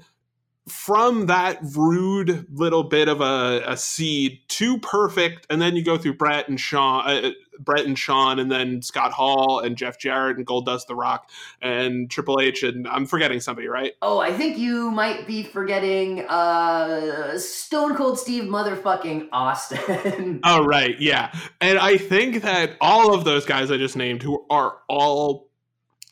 from that rude little bit of a, a seed to perfect, and then you go through Bret and Shawn, uh, Bret and Shawn, and then Scott Hall and Jeff Jarrett and Goldust the Rock and Triple H, and I'm forgetting somebody, right? Oh, I think you might be forgetting uh, Stone Cold Steve motherfucking Austin. oh, right, yeah, and I think that all of those guys I just named, who are all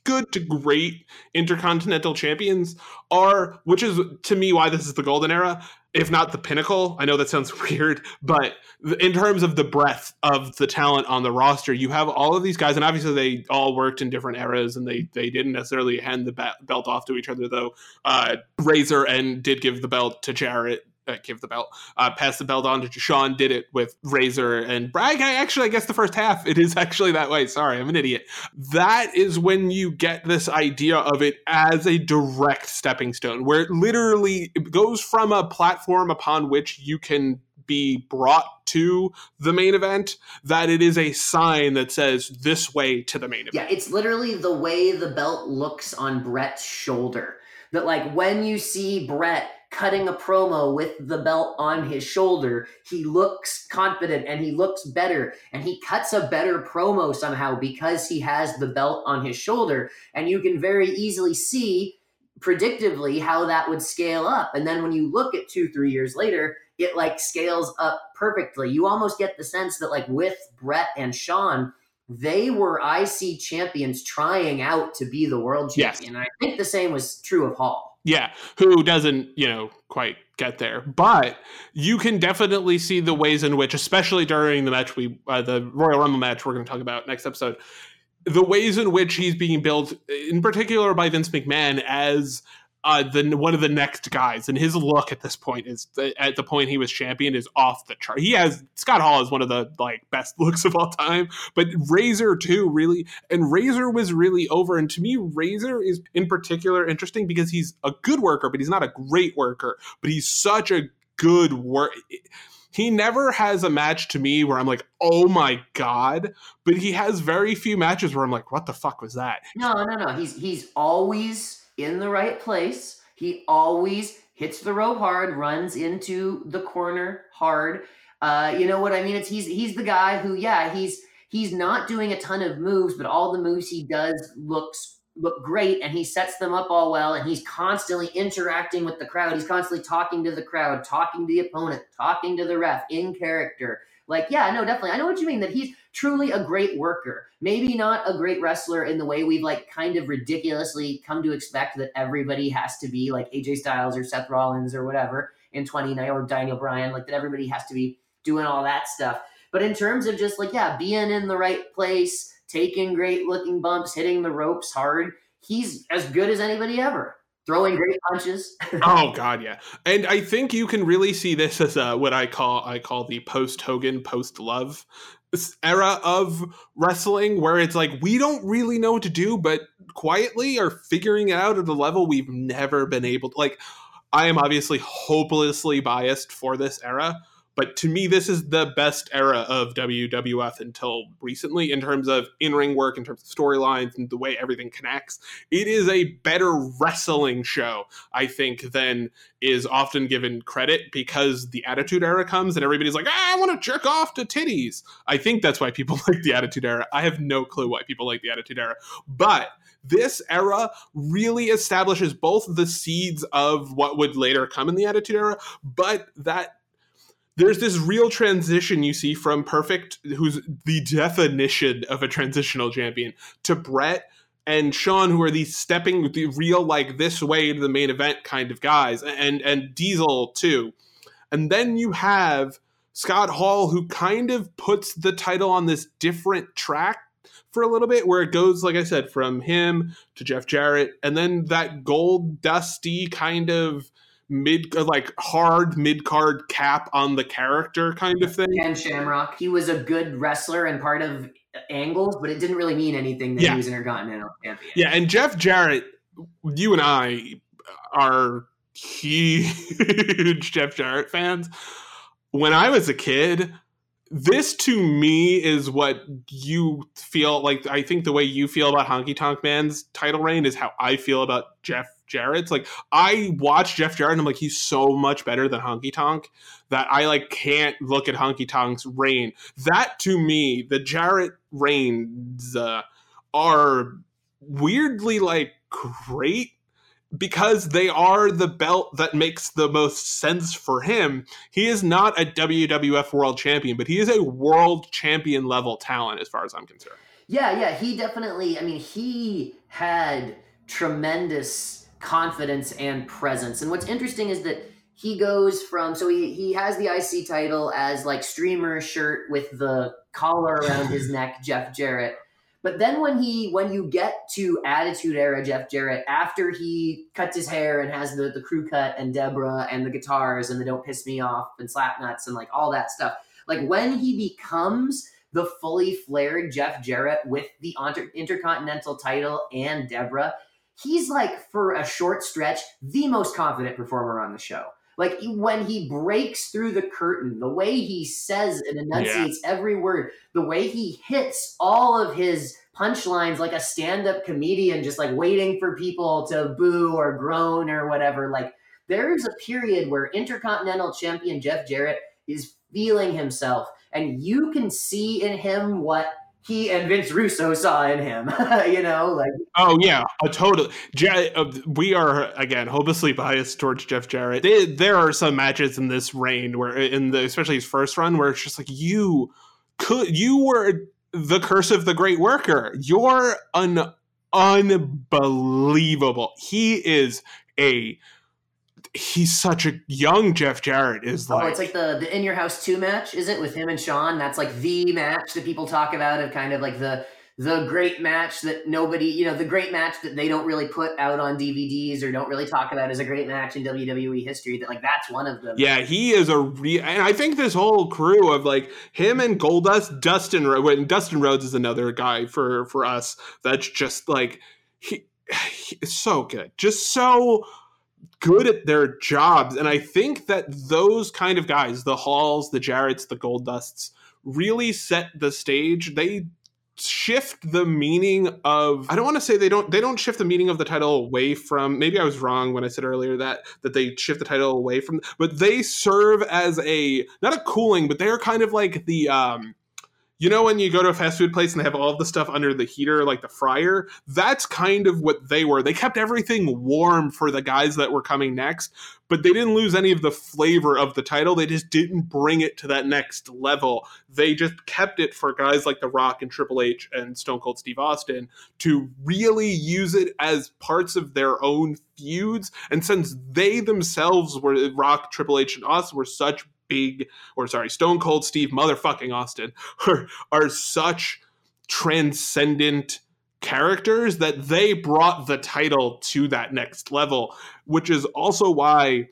good to great intercontinental champions are which is to me why this is the golden era if not the pinnacle. I know that sounds weird, but in terms of the breadth of the talent on the roster, you have all of these guys, and obviously they all worked in different eras, and they they didn't necessarily hand the belt off to each other. Though uh, Razor and did give the belt to Jarrett uh, give the belt, uh, pass the belt on to Shawn. Did it with Razor and Bragg. I actually, I guess the first half it is actually that way. Sorry, I'm an idiot. That is when you get this idea of it as a direct stepping stone, where it literally goes from a platform upon which you can be brought to the main event that it is a sign that says this way to the main event. Yeah, it's literally the way the belt looks on Bret's shoulder. That like when you see Bret cutting a promo with the belt on his shoulder, he looks confident and he looks better. And he cuts a better promo somehow because he has the belt on his shoulder. And you can very easily see predictively how that would scale up. And then when you look at two, three years later, it like scales up perfectly. You almost get the sense that, like, with Bret and Shawn, they were IC champions trying out to be the world champion. Yes. And I think the same was true of Hall. Yeah, who doesn't, you know, quite get there. But you can definitely see the ways in which, especially during the match we, uh, the Royal Rumble match we're going to talk about next episode, the ways in which he's being built, in particular by Vince McMahon, as uh, the one of the next guys, and his look at this point is at the point he was champion is off the chart. He has Scott Hall is one of the like best looks of all time, but Razor too, really, and Razor was really over. And to me, Razor is in particular interesting because he's a good worker, but he's not a great worker, but he's such a good work he never has a match to me where I'm like, oh my god, but he has very few matches where I'm like, what the fuck was that? No, no, no. He's he's always in the right place. He always hits the rope hard, runs into the corner hard. Uh, you know what I mean? It's he's he's the guy who, yeah, he's he's not doing a ton of moves, but all the moves he does looks look great and he sets them up all well and he's constantly interacting with the crowd. He's constantly talking to the crowd, talking to the opponent, talking to the ref in character. Like, yeah, no, definitely. I know what you mean that he's truly a great worker. Maybe not a great wrestler in the way we've like kind of ridiculously come to expect that everybody has to be like AJ Styles or Seth Rollins or whatever in 29 or Daniel Bryan, like that everybody has to be doing all that stuff. But in terms of just like, yeah, being in the right place, taking great looking bumps, hitting the ropes hard, he's as good as anybody ever throwing great punches. oh God, yeah. And I think you can really see this as a, what I call I call the post Hogan, post Love era of wrestling, where it's like we don't really know what to do, but quietly are figuring it out at a level we've never been able to. Like, I am obviously hopelessly biased for this era but to me, this is the best era of WWF until recently in terms of in ring work, in terms of storylines, and the way everything connects. It is a better wrestling show, I think, than is often given credit because the Attitude Era comes and everybody's like, ah, I want to jerk off to titties. I think that's why people like the Attitude Era. I have no clue why people like the Attitude Era. But this era really establishes both the seeds of what would later come in the Attitude Era, but that there's this real transition you see from Perfect, who's the definition of a transitional champion, to Bret and Shawn, who are these stepping the real like this way to the main event kind of guys, and and Diesel too. And then you have Scott Hall, who kind of puts the title on this different track for a little bit, where it goes, like I said, from him to Jeff Jarrett, and then that gold dusty kind of mid like hard mid card cap on the character kind of thing. Ken Shamrock, he was a good wrestler and part of angles, but it didn't really mean anything that yeah. he was an intercontinental champion. Yeah, and Jeff Jarrett, you and I are huge Jeff Jarrett fans. When I was a kid, this to me is what you feel like. I think the way you feel about Honky Tonk Man's title reign is how I feel about Jeff Jarrett's. Like I watch Jeff Jarrett and I'm like, he's so much better than Honky Tonk that I like can't look at Honky Tonk's reign. That to me, the Jarrett reigns uh, are weirdly like great because they are the belt that makes the most sense for him. He is not a WWF world champion, but he is a world champion level talent as far as I'm concerned. Yeah, yeah, he definitely, I mean, he had tremendous confidence and presence. And what's interesting is that he goes from so he he has the IC title as like streamer shirt with the collar around his neck, Jeff Jarrett. But then when he when you get to Attitude Era Jeff Jarrett, after he cuts his hair and has the, the crew cut and Debra and the guitars and the Don't Piss Me Off and Slap Nuts and like all that stuff, like when he becomes the fully flared Jeff Jarrett with the Inter- Intercontinental title and Debra, he's like for a short stretch the most confident performer on the show. Like when he breaks through the curtain, the way he says and enunciates yeah. every word, the way he hits all of his punchlines like a stand-up comedian, just like waiting for people to boo or groan or whatever. Like there's a period where Intercontinental Champion Jeff Jarrett is feeling himself, and you can see in him what he and Vince Russo saw in him. you know, like oh yeah, a total. Uh, we are again hopelessly biased towards Jeff Jarrett. They, there are some matches in this reign where, in the especially his first run, where it's just like you could you were the curse of the great worker. You're an unbelievable. He is a he's such a young Jeff Jarrett is like. Oh, it's like the the in your house two match, is it with him and Shawn? That's like the match that people talk about of kind of like the the great match that nobody, you know, the great match that they don't really put out on DVDs or don't really talk about as a great match in WWE history. That like that's one of them. Yeah, he is a real, and I think this whole crew of like him and Goldust, Dustin, when Dustin Rhodes is another guy for for us. That's just like he, he is so good, just so good at their jobs. And I think that those kind of guys, the Halls, the Jarretts, the Goldusts, really set the stage. They shift the meaning of I don't want to say they don't they don't shift the meaning of the title away from maybe I was wrong when I said earlier that that they shift the title away from but they serve as a not a cooling but they're kind of like the um you know when you go to a fast food place and they have all of the stuff under the heater like the fryer? That's kind of what they were. They kept everything warm for the guys that were coming next but they didn't lose any of the flavor of the title. They just didn't bring it to that next level. They just kept it for guys like the rock and triple h and stone cold steve austin to really use it as parts of their own feuds. And since they themselves were rock triple h and austin were such big, or sorry, Stone Cold Steve motherfucking Austin are, are such transcendent characters that they brought the title to that next level, which is also why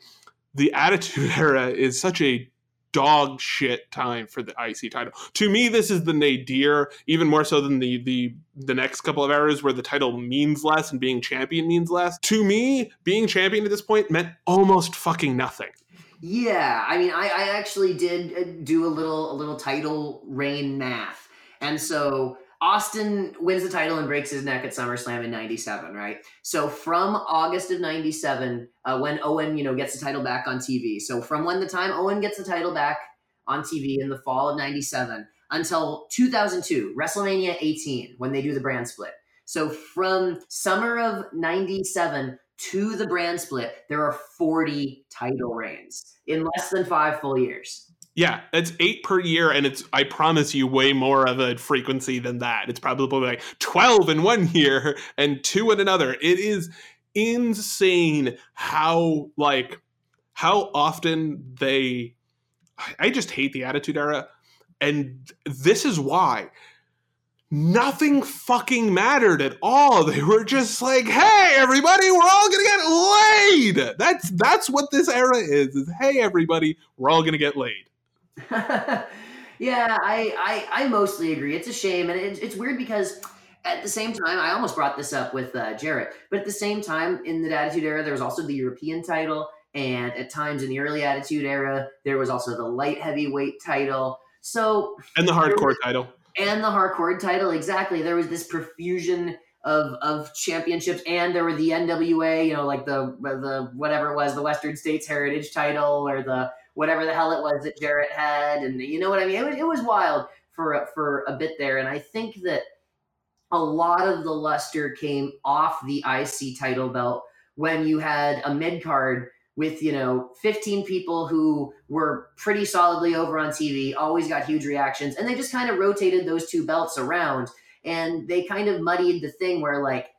the Attitude Era is such a dog shit time for the IC title. To me, this is the nadir, even more so than the the the next couple of eras where the title means less and being champion means less. To me, being champion at this point meant almost fucking nothing. Yeah, I mean, I, I actually did uh, do a little a little title reign math, and so Austin wins the title and breaks his neck at SummerSlam in '97, right? So from August of '97, uh, when Owen, you know, gets the title back on TV. So from when the time Owen gets the title back on TV in the fall of '97 until 2002, WrestleMania 18, when they do the brand split. So from summer of '97 to the brand split, there are 40 title reigns in less than five full years. Yeah, it's eight per year, and it's I promise you way more of a frequency than that. It's probably like 12 in one year and two in another. It is insane how like how often they I just hate the attitude era. And this is why nothing fucking mattered at all. They were just like, "Hey, everybody, we're all gonna get laid." That's that's what this era is. Is hey, everybody, we're all gonna get laid. yeah, I, I I mostly agree. It's a shame, and it, it's weird because at the same time, I almost brought this up with uh, Jarrett, but at the same time, in the Attitude Era, there was also the European title, and at times in the early Attitude Era, there was also the light heavyweight title. So and the hardcore title and the hardcore title. Exactly. There was this profusion of of championships, and there were the NWA, you know, like the the whatever it was, the Western States Heritage title, or the whatever the hell it was that Jarrett had, and you know what I mean. It was, it was wild for for a bit there, and I think that a lot of the luster came off the IC title belt when you had a mid card with you know 15 people who were pretty solidly over on TV, always got huge reactions, and they just kind of rotated those two belts around, and they kind of muddied the thing where like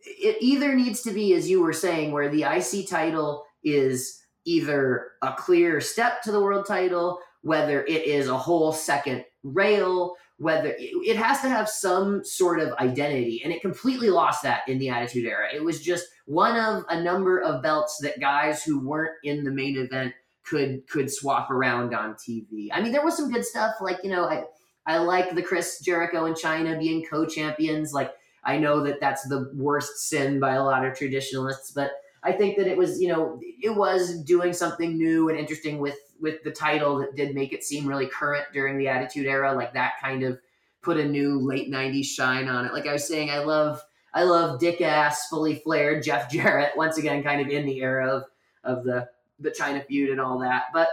it either needs to be as you were saying, where the IC title is either a clear step to the world title, whether it is a whole second rail, whether it has to have some sort of identity. And it completely lost that in the Attitude Era. It was just one of a number of belts that guys who weren't in the main event could could swap around on TV. I mean, there was some good stuff like, you know, I I like the Chris Jericho and Chyna being co-champions. Like I know that that's the worst sin by a lot of traditionalists, but I think that it was, you know, it was doing something new and interesting with with the title that did make it seem really current during the Attitude Era. Like that kind of put a new late '90s shine on it. Like I was saying, I love I love dick ass, fully flared Jeff Jarrett once again, kind of in the era of of the the Chyna feud and all that. But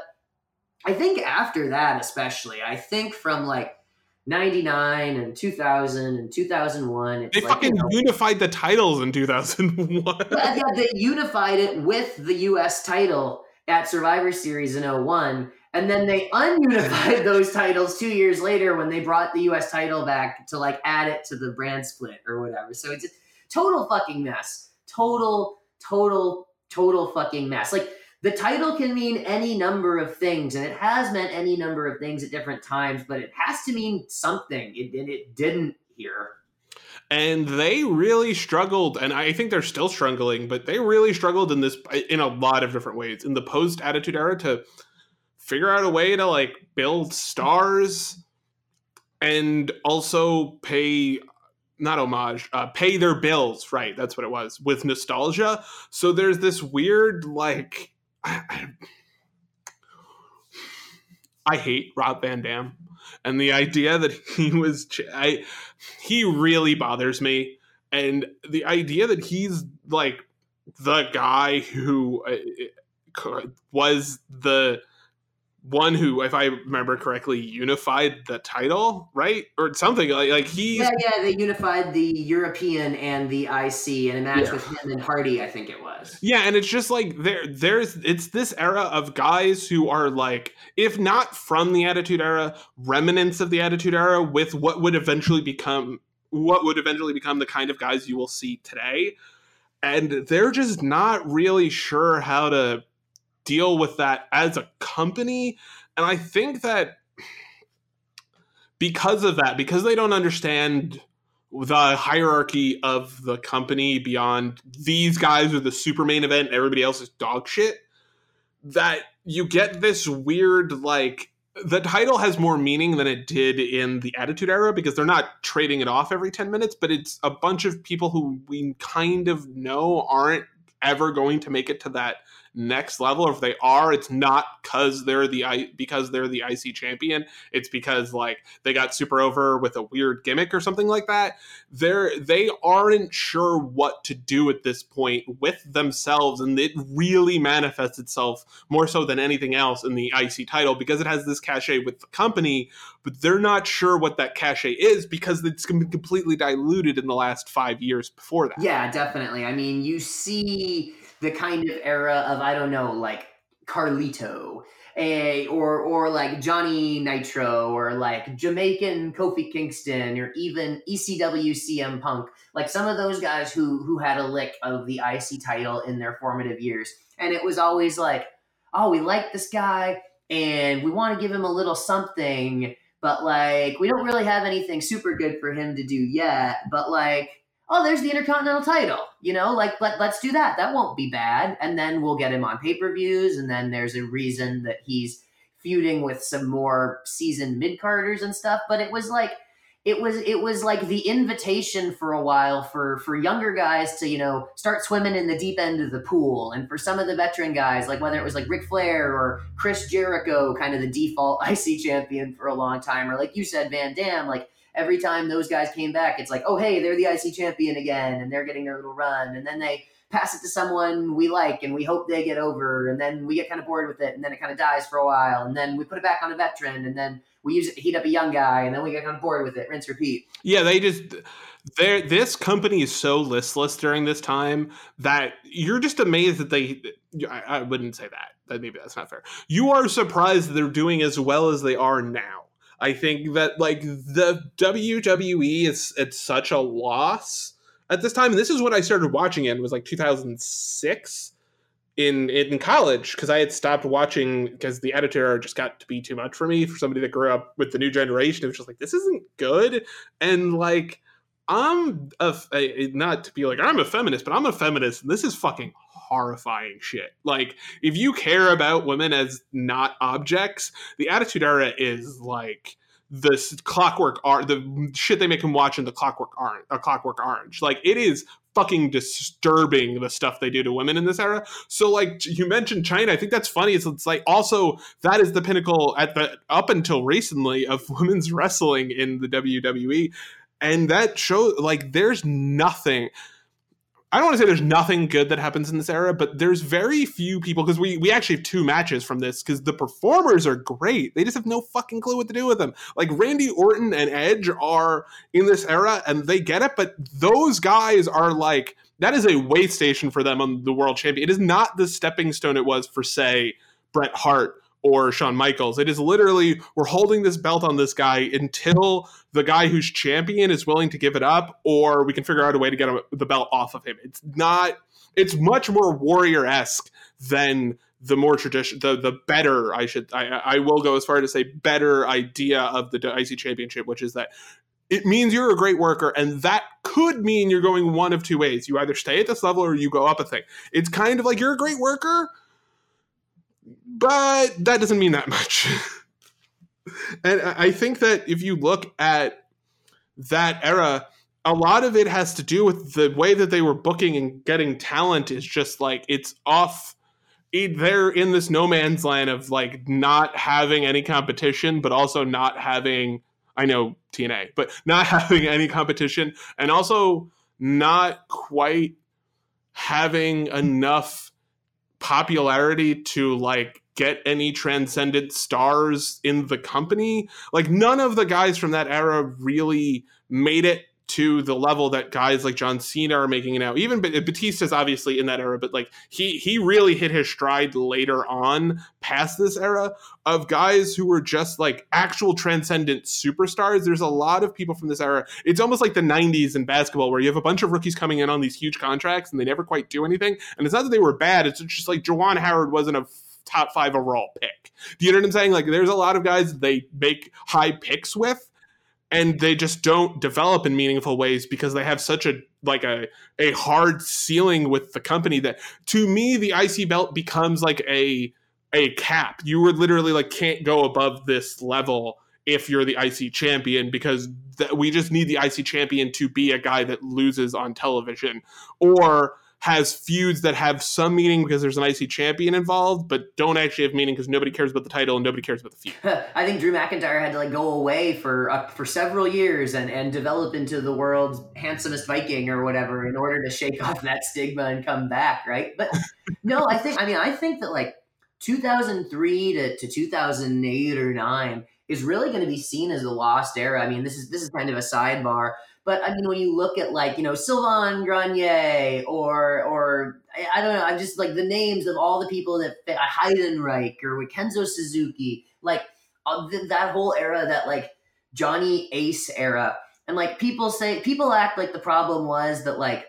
I think after that, especially, I think from like 99 and 2000 and 2001. They like, fucking you know, unified the titles in 2001. yeah, they unified it with the US title at Survivor Series in 01. And then they ununified those titles two years later when they brought the US title back to like add it to the brand split or whatever. So it's a total fucking mess. Total, total, total fucking mess. Like the title can mean any number of things, and it has meant any number of things at different times, but it has to mean something, it, and it didn't here. And they really struggled, and I think they're still struggling, but they really struggled in this in a lot of different ways in the post Attitude Era to figure out a way to like build stars and also pay not homage, uh, pay their bills, right? That's what it was with nostalgia. So there's this weird like I, I, hate Rob Van Dam, and the idea that he was I he really bothers me, and the idea that he's like the guy who uh, was the one who, if I remember correctly, unified the title, right, or something like like he. Yeah, yeah, they unified the European and the IC in a match yeah. with him and Hardy, I think it was. Yeah, and it's just like there, there's it's this era of guys who are like, if not from the Attitude Era, remnants of the Attitude Era, with what would eventually become what would eventually become the kind of guys you will see today, and they're just not really sure how to deal with that as a company. And I think that because of that, because they don't understand the hierarchy of the company beyond these guys are the super main event, and everybody else is dog shit, that you get this weird like the title has more meaning than it did in the Attitude Era because they're not trading it off every 10 minutes, but it's a bunch of people who we kind of know aren't ever going to make it to that next level or if they are it's not because they're the because they're the IC champion. It's because like they got super over with a weird gimmick or something like that. They're they aren't sure what to do at this point with themselves and it really manifests itself more so than anything else in the IC title because it has this cachet with the company but they're not sure what that cachet is because it's been completely diluted in the last 5 years before that. Yeah definitely. I mean you see the kind of era of I don't know, like Carlito, a or or like Johnny Nitro, or like Jamaican Kofi Kingston, or even ECW CM Punk, like some of those guys who who had a lick of the IC title in their formative years, and it was always like, oh, we like this guy, and we want to give him a little something. But like, we don't really have anything super good for him to do yet. But like, oh, there's the Intercontinental title. You know, like let, let's do that. That won't be bad. And then we'll get him on pay per views. And then there's a reason that he's feuding with some more seasoned mid carders and stuff. But it was like, it was it was like the invitation for a while for for younger guys to you know start swimming in the deep end of the pool and for some of the veteran guys like whether it was like Ric Flair or Chris Jericho kind of the default IC champion for a long time or like you said Van Dam like every time those guys came back, it's like, oh, hey, they're the IC champion again, and they're getting their little run. And then they pass it to someone we like and we hope they get over. And then we get kind of bored with it, and then it kind of dies for a while. And then we put it back on a veteran, and then we use it to heat up a young guy, and then we get kind of bored with it. Rinse, repeat. Yeah, they just. There, this company is so listless during this time that you're just amazed that they. I, I wouldn't say that. That maybe that's not fair. You are surprised that they're doing as well as they are now I think that like the WWE is it's such a loss at this time. And this is when I started watching it. It was like 2006. in in college because I had stopped watching because the editor just got to be too much for me for somebody that grew up with the new generation. It was just like this isn't good, and like I'm a, a not to be like I'm a feminist, but I'm a feminist. And this is fucking horrifying shit. Like if you care about women as not objects, the Attitude Era is like the clockwork are the shit they make him watch in the clockwork orange a uh, clockwork orange. Like it is fucking disturbing the stuff they do to women in this era. So like you mentioned Chyna i think that's funny it's, it's like also that is the pinnacle at the up until recently of women's wrestling in the wwe and that show like there's nothing I don't want to say there's nothing good that happens in this era, but there's very few people because we we actually have two matches from this because the performers are great. They just have no fucking clue what to do with them. Like Randy Orton and Edge are in this era and they get it, but those guys are like that is a way station for them on the world champion. It is not the stepping stone it was for say Bret Hart or Shawn Michaels. It is literally we're holding this belt on this guy until the guy who's champion is willing to give it up, or we can figure out a way to get the belt off of him. It's not. It's much more warrior esque than the more tradition, the the better. I should. I I will go as far to say better idea of the IC championship, which is that. It means you're a great worker, and that could mean you're going one of two ways. You either stay at this level or you go up a thing. It's kind of like you're a great worker, but that doesn't mean that much. and I think that if you look at that era, a lot of it has to do with the way that they were booking and getting talent is just like it's off they're in this no man's land of like not having any competition but also not having i know tna but not having any competition and also not quite having enough popularity to like get any transcendent stars in the company. Like none of the guys from that era really made it to the level that guys like John Cena are making it now. Even Batista's obviously in that era, but like he he really hit his stride later on past this era of guys who were just like actual transcendent superstars. There's a lot of people from this era. It's almost like the 90s in basketball where you have a bunch of rookies coming in on these huge contracts and they never quite do anything. And it's not that they were bad, it's just like Juwan Howard wasn't a top five overall pick. Do you know what I'm saying? Like, there's a lot of guys they make high picks with, and they just don't develop in meaningful ways because they have such a like a a hard ceiling with the company that to me the IC belt becomes like a a cap. You would literally like can't go above this level if you're the IC champion because th- we just need the IC champion to be a guy that loses on television or has feuds that have some meaning because there's an IC champion involved, but don't actually have meaning because nobody cares about the title and nobody cares about the feud. I think Drew McIntyre had to like go away for uh, for several years and and develop into the world's handsomest Viking or whatever in order to shake off that stigma and come back, right? But no, I think I mean I think that like 2003 to, to 2008 or 9 is really going to be seen as a lost era. I mean, this is this is kind of a sidebar, but I mean, when you look at like you know Sylvain Grenier or or I, don't know, I'm just like the names of all the people that fit, Heidenreich or Kenzo Suzuki, like uh, th- that whole era, that like Johnny Ace era, and like people say people act like the problem was that like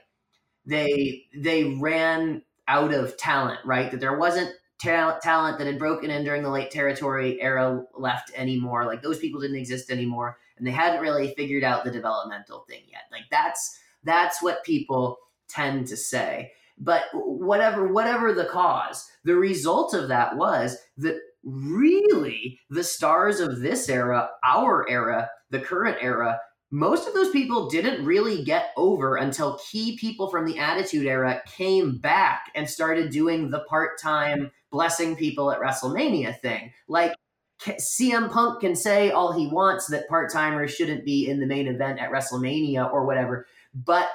they they ran out of talent, right? That there wasn't talent talent that had broken in during the late territory era left anymore. Like those people didn't exist anymore and they hadn't really figured out the developmental thing yet. Like that's that's what people tend to say. But whatever whatever the cause, the result of that was that really the stars of this era, our era, the current era, most of those people didn't really get over until key people from the Attitude Era came back and started doing the part time blessing people at WrestleMania thing. Like CM Punk can say all he wants that part timers shouldn't be in the main event at WrestleMania or whatever, but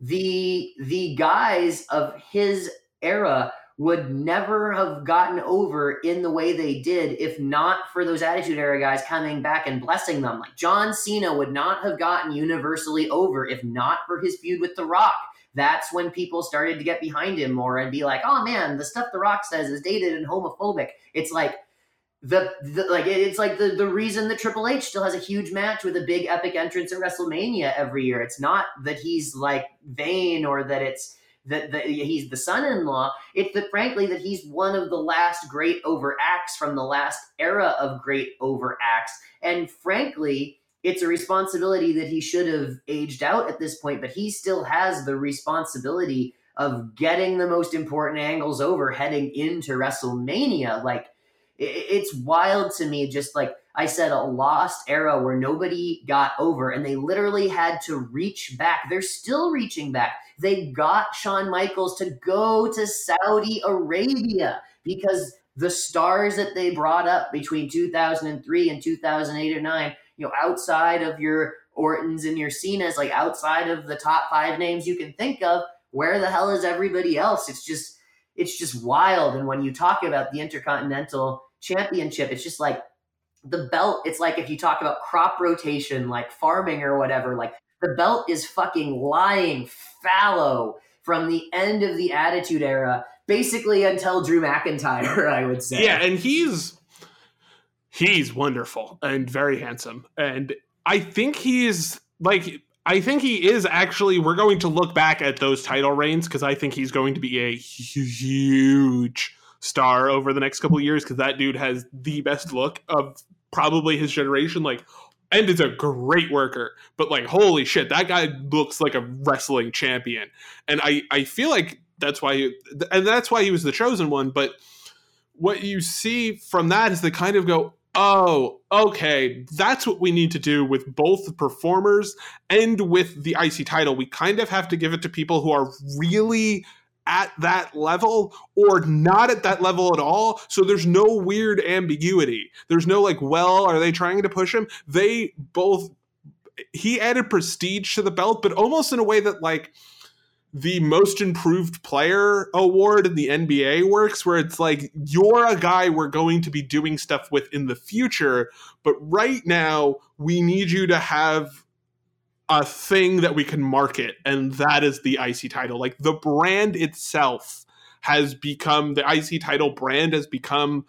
the the guys of his era would never have gotten over in the way they did if not for those Attitude Era guys coming back and blessing them. Like John Cena would not have gotten universally over if not for his feud with The Rock. That's when people started to get behind him more and be like, oh man, the stuff The Rock says is dated and homophobic. It's like, the, the, like it's like the the reason that Triple H still has a huge match with a big epic entrance at WrestleMania every year. It's not that he's like vain or that it's that, that he's the son-in-law. It's that frankly that he's one of the last great overacts from the last era of great overacts. And frankly, it's a responsibility that he should have aged out at this point, but he still has the responsibility of getting the most important angles over heading into WrestleMania. Like it's wild to me, just like I said, a lost era where nobody got over and they literally had to reach back. They're still reaching back. They got Shawn Michaels to go to Saudi Arabia because the stars that they brought up between 2003 and 2008 or 9, you know, outside of your Ortons and your Cenas, like outside of the top five names you can think of, where the hell is everybody else? It's just, it's just wild. And when you talk about the Intercontinental Championship, it's just like the belt. It's like if you talk about crop rotation, like farming or whatever, like the belt is fucking lying fallow from the end of the Attitude Era, basically until Drew McIntyre, I would say. Yeah, and he's he's wonderful and very handsome, and I think he's like I think he is actually. We're going to look back at those title reigns because I think he's going to be a huge star over the next couple years because that dude has the best look of probably his generation. Like and is a great worker but like holy shit that guy looks like a wrestling champion and i i feel like that's why he, and that's why he was the chosen one but what you see from that is they kind of go oh okay that's what we need to do with both the performers and with the ic title we kind of have to give it to people who are really at that level or not at that level at all. So there's no weird ambiguity. There's no like, well, are they trying to push him? They both he added prestige to the belt, but almost in a way that like the most improved player award in the NBA works, where it's like you're a guy we're going to be doing stuff with in the future, but right now we need you to have a thing that we can market, and that is the IC title. Like the brand itself has become the IC title brand has become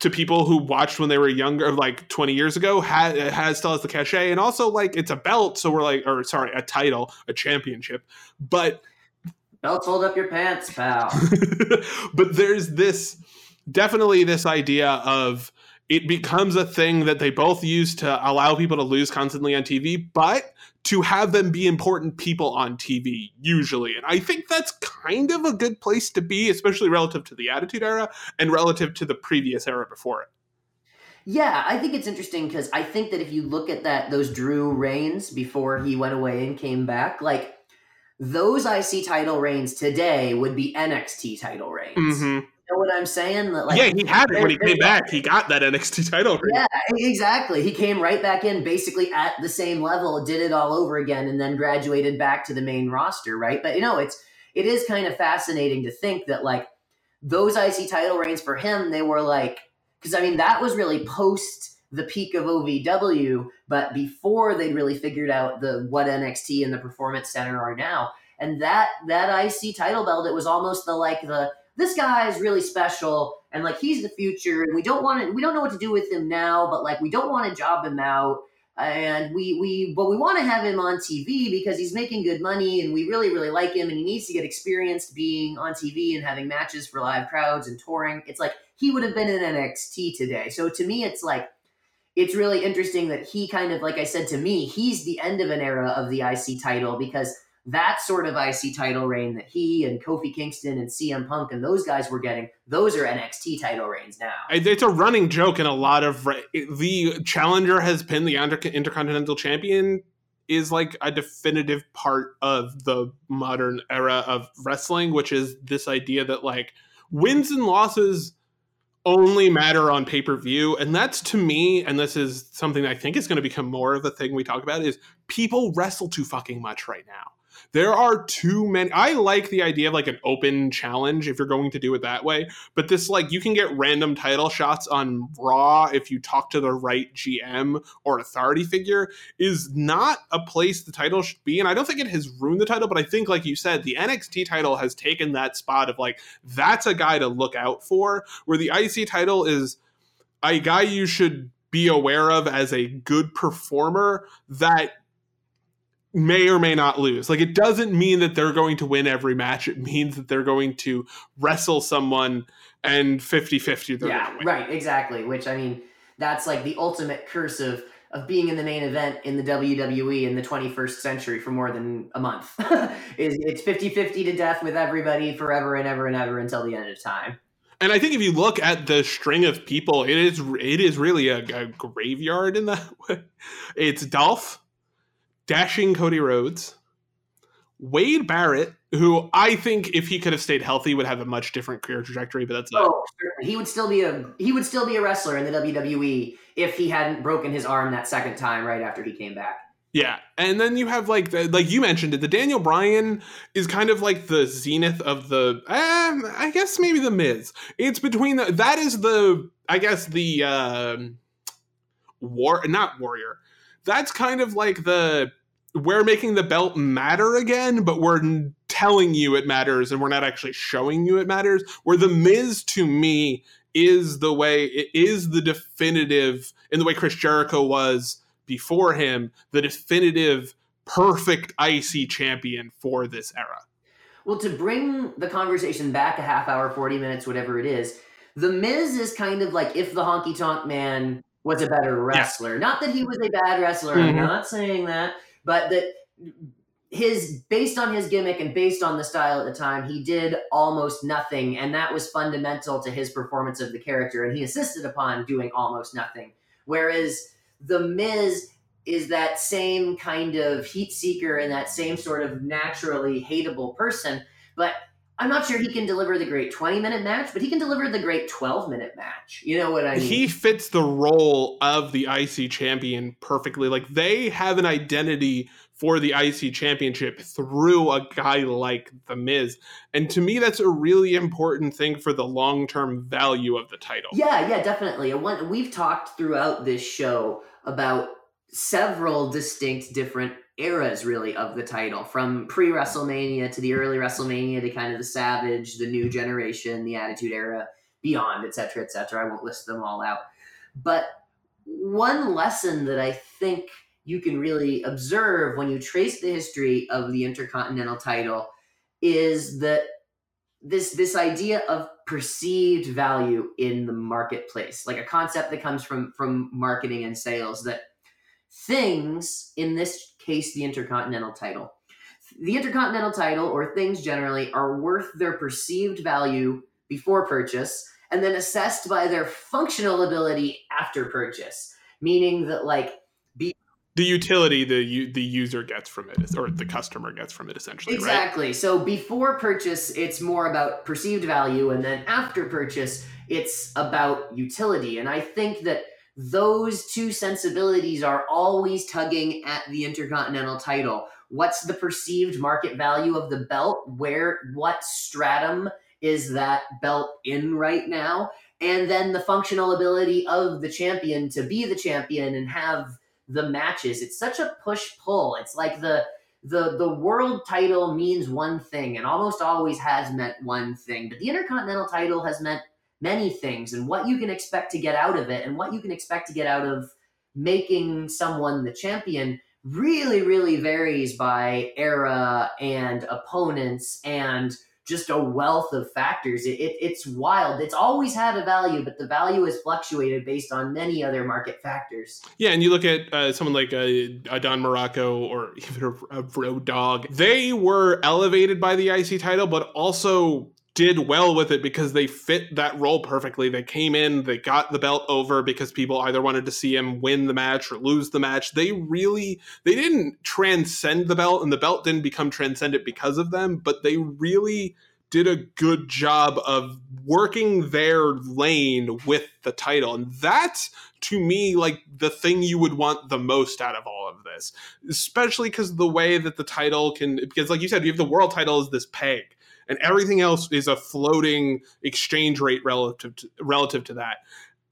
to people who watched when they were younger, like 20 years ago, has, has still has the cachet, and also like it's a belt, so we're like, or sorry, a title, a championship, but belts hold up your pants, pal. but there's this definitely this idea of it becomes a thing that they both use to allow people to lose constantly on TV, but to have them be important people on TV, usually. And I think that's kind of a good place to be, especially relative to the Attitude Era and relative to the previous era before it. Yeah, I think it's interesting because I think that if you look at that those Drew reigns before he went away and came back, like those IC title reigns today would be NXT title reigns. Mm-hmm know what I'm saying? That, like, yeah, he had it when he came back. He got that NXT title. Ring. Yeah, exactly. He came right back in, basically at the same level, did it all over again, and then graduated back to the main roster. Right, but you know, it's it is kind of fascinating to think that like those IC title reigns for him, they were like because I mean that was really post the peak of OVW, but before they'd really figured out the what NXT and the Performance Center are now. And that that IC title belt, it was almost the like the this guy is really special and like he's the future and we don't want to we don't know what to do with him now but like we don't want to job him out and we we but we want to have him on TV because he's making good money and we really really like him and he needs to get experienced being on TV and having matches for live crowds and touring. It's like he would have been in NXT today. So to me it's like it's really interesting that he kind of like I said to me, he's the end of an era of the IC title because that sort of IC title reign that he and Kofi Kingston and CM Punk and those guys were getting, those are NXT title reigns now. It's a running joke in a lot of the challenger has been the Intercontinental Champion is like a definitive part of the modern era of wrestling, which is this idea that like wins and losses only matter on pay per view. And that's to me, and this is something I think is going to become more of a thing we talk about, is people wrestle too fucking much right now. There are too many. I like the idea of like an open challenge if you're going to do it that way. But this, like, you can get random title shots on Raw if you talk to the right GM or authority figure, is not a place the title should be. And I don't think it has ruined the title, but I think, like you said, the NXT title has taken that spot of like, that's a guy to look out for, where the IC title is a guy you should be aware of as a good performer that may or may not lose. Like it doesn't mean that they're going to win every match. It means that they're going to wrestle someone and 50-50 yeah, right, exactly. Which I mean, that's like the ultimate curse of of being in the main event in the WWE in the 21st century for more than a month. is it's 50-50 to death with everybody forever and ever and ever until the end of time. And I think if you look at the string of people, it is it is really a, a graveyard in that way. It's Dolph, dashing Cody Rhodes, Wade Barrett, who I think if he could have stayed healthy would have a much different career trajectory, but that's oh, he would still be a he would still be a wrestler in the WWE if he hadn't broken his arm that second time right after he came back. Yeah, and then you have like the, like you mentioned it. The Daniel Bryan is kind of like the zenith of the. Um, I guess maybe the Miz. It's between the that is the I guess the um, war not warrior. That's kind of like the we're making the belt matter again, but we're telling you it matters and we're not actually showing you it matters. Where the Miz to me is the way it is the definitive in the way Chris Jericho was before him, the definitive perfect IC champion for this era. Well, to bring the conversation back a half hour, 40 minutes, whatever it is, the Miz is kind of like if the honky tonk man was a better wrestler. Yeah. Not that he was a bad wrestler, mm-hmm. I'm not saying that but that his based on his gimmick and based on the style at the time, he did almost nothing, and that was fundamental to his performance of the character. And he insisted upon doing almost nothing. Whereas the Miz is that same kind of heat seeker and that same sort of naturally hateable person, but I'm not sure he can deliver the great 20 minute match, but he can deliver the great 12 minute match. You know what I mean? He fits the role of the IC champion perfectly. Like they have an identity for the IC championship through a guy like The Miz. And to me, that's a really important thing for the long term value of the title. Yeah, yeah, definitely. We've talked throughout this show about several distinct different eras really of the title from pre WrestleMania to the early WrestleMania to kind of the Savage, the new generation, the Attitude Era, beyond, etc., etc. I won't list them all out. But one lesson that I think you can really observe when you trace the history of the Intercontinental title is that this this idea of perceived value in the marketplace like a concept that comes from from marketing and sales that things in this case the intercontinental title. The intercontinental title or things generally are worth their perceived value before purchase and then assessed by their functional ability after purchase. Meaning that like be the utility the the user gets from it or the customer gets from it essentially exactly. Right? so before purchase it's more about perceived value and then after purchase it's about utility. And i think that those two sensibilities are always tugging at the intercontinental title. What's the perceived market value of the belt? Where what stratum is that belt in right now? And then the functional ability of the champion to be the champion and have the matches. It's such a push pull it's like the the the world title means one thing and almost always has meant one thing but the intercontinental title has meant many things and what you can expect to get out of it and what you can expect to get out of making someone the champion really, really varies by era and opponents and just a wealth of factors. It, it, it's wild. It's always had a value, but the value has fluctuated based on many other market factors. Yeah, and you look at uh, someone like a, a, Don Muraco or even a, a Road Dog. They were elevated by the IC title, but also did well with it because they fit that role perfectly. They came in, they got the belt over because people either wanted to see him win the match or lose the match. They really they didn't transcend the belt and the belt didn't become transcendent because of them, but they really did a good job of working their lane with the title. And that's to me like the thing you would want the most out of all of this. Especially because the way that the title can because like you said, you have the world title is this peg and everything else is a floating exchange rate relative to, relative to that.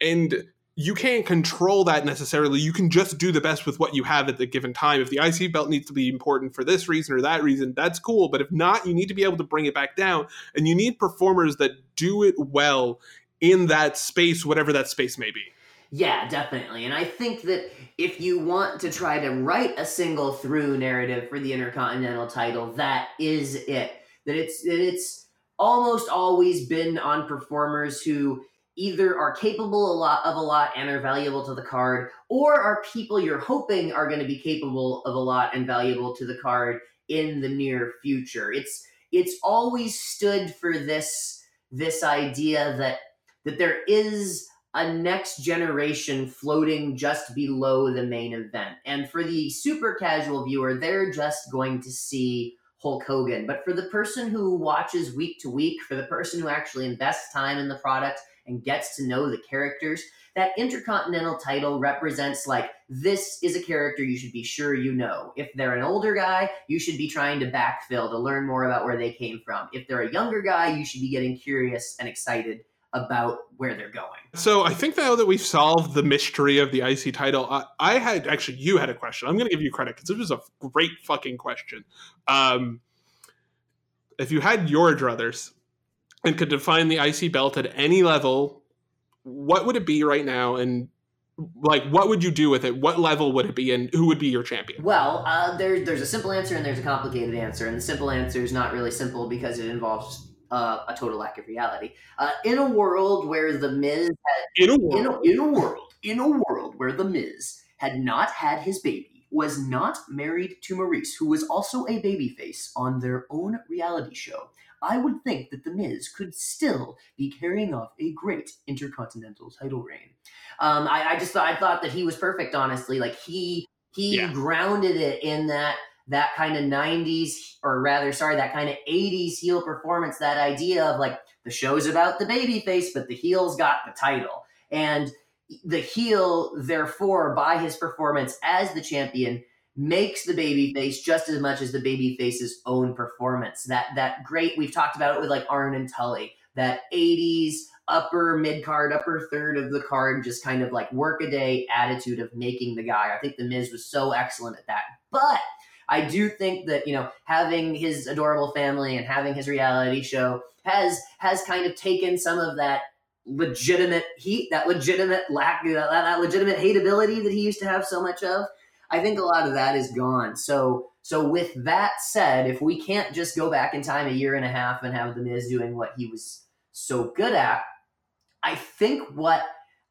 And you can't control that necessarily. You can just do the best with what you have at the given time. If the IC belt needs to be important for this reason or that reason, that's cool. But if not, you need to be able to bring it back down. And you need performers that do it well in that space, whatever that space may be. Yeah, definitely. And I think that if you want to try to write a single through narrative for the Intercontinental title, that is it. That it's that it's almost always been on performers who either are capable a lot of a lot and are valuable to the card, or are people you're hoping are going to be capable of a lot and valuable to the card in the near future. It's it's always stood for this this idea that that there is a next generation floating just below the main event. And for the super casual viewer, they're just going to see Hulk Hogan. But for the person who watches week to week, for the person who actually invests time in the product and gets to know the characters, that intercontinental title represents like this is a character you should be sure you know. If they're an older guy, you should be trying to backfill to learn more about where they came from. If they're a younger guy, you should be getting curious and excited about where they're going. So I think now that we've solved the mystery of the IC title, I, I had actually you had a question. I'm going to give you credit because this was a great fucking question. Um, if you had your druthers and could define the IC belt at any level, what would it be right now? And like, what would you do with it? What level would it be, and who would be your champion? Well, uh, there, there's a simple answer and there's a complicated answer, and the simple answer is not really simple because it involves uh, a total lack of reality. Uh, in a world where the Miz had, in a world, in a, in a world, in a world where the Miz had not had his baby, was not married to Maryse, who was also a babyface on their own reality show. I would think that the Miz could still be carrying off a great intercontinental title reign. Um, I, I just thought I thought that he was perfect. Honestly, like he he yeah. grounded it in that that kind of 90s or rather sorry that kind of 80s heel performance that idea of like the show's about the baby face but the heel's got the title. And the heel therefore by his performance as the champion makes the baby face just as much as the baby face's own performance. That that great we've talked about it with like arn and tully. That 80s upper mid card upper third of the card just kind of like work a day attitude of making the guy. I think the miz was so excellent at that. But I do think that you know having his adorable family and having his reality show has has kind of taken some of that legitimate heat, that legitimate lack, that, that legitimate hateability that he used to have so much of. I think a lot of that is gone. So so with that said, if we can't just go back in time a year and a half and have the Miz doing what he was so good at, I think what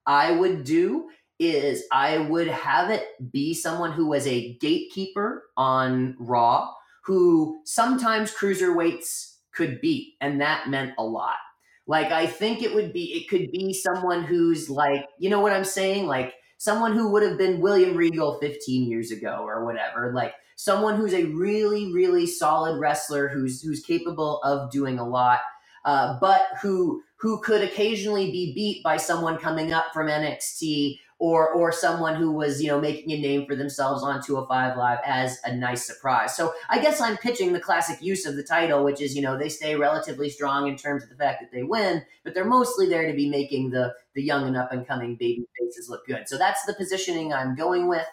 I would do is I would have it be someone who was a gatekeeper on Raw, who sometimes cruiserweights could beat, and that meant a lot. Like I think it would be, it could be someone who's like, you know what I'm saying, like someone who would have been William Regal 15 years ago or whatever, like someone who's a really, really solid wrestler who's who's capable of doing a lot, uh, but who who could occasionally be beat by someone coming up from NXT or or someone who was you know making a name for themselves on 205 live as a nice surprise. So i guess i'm pitching the classic use of the title which is you know they stay relatively strong in terms of the fact that they win but they're mostly there to be making the the young and up and coming baby faces look good. So that's the positioning i'm going with.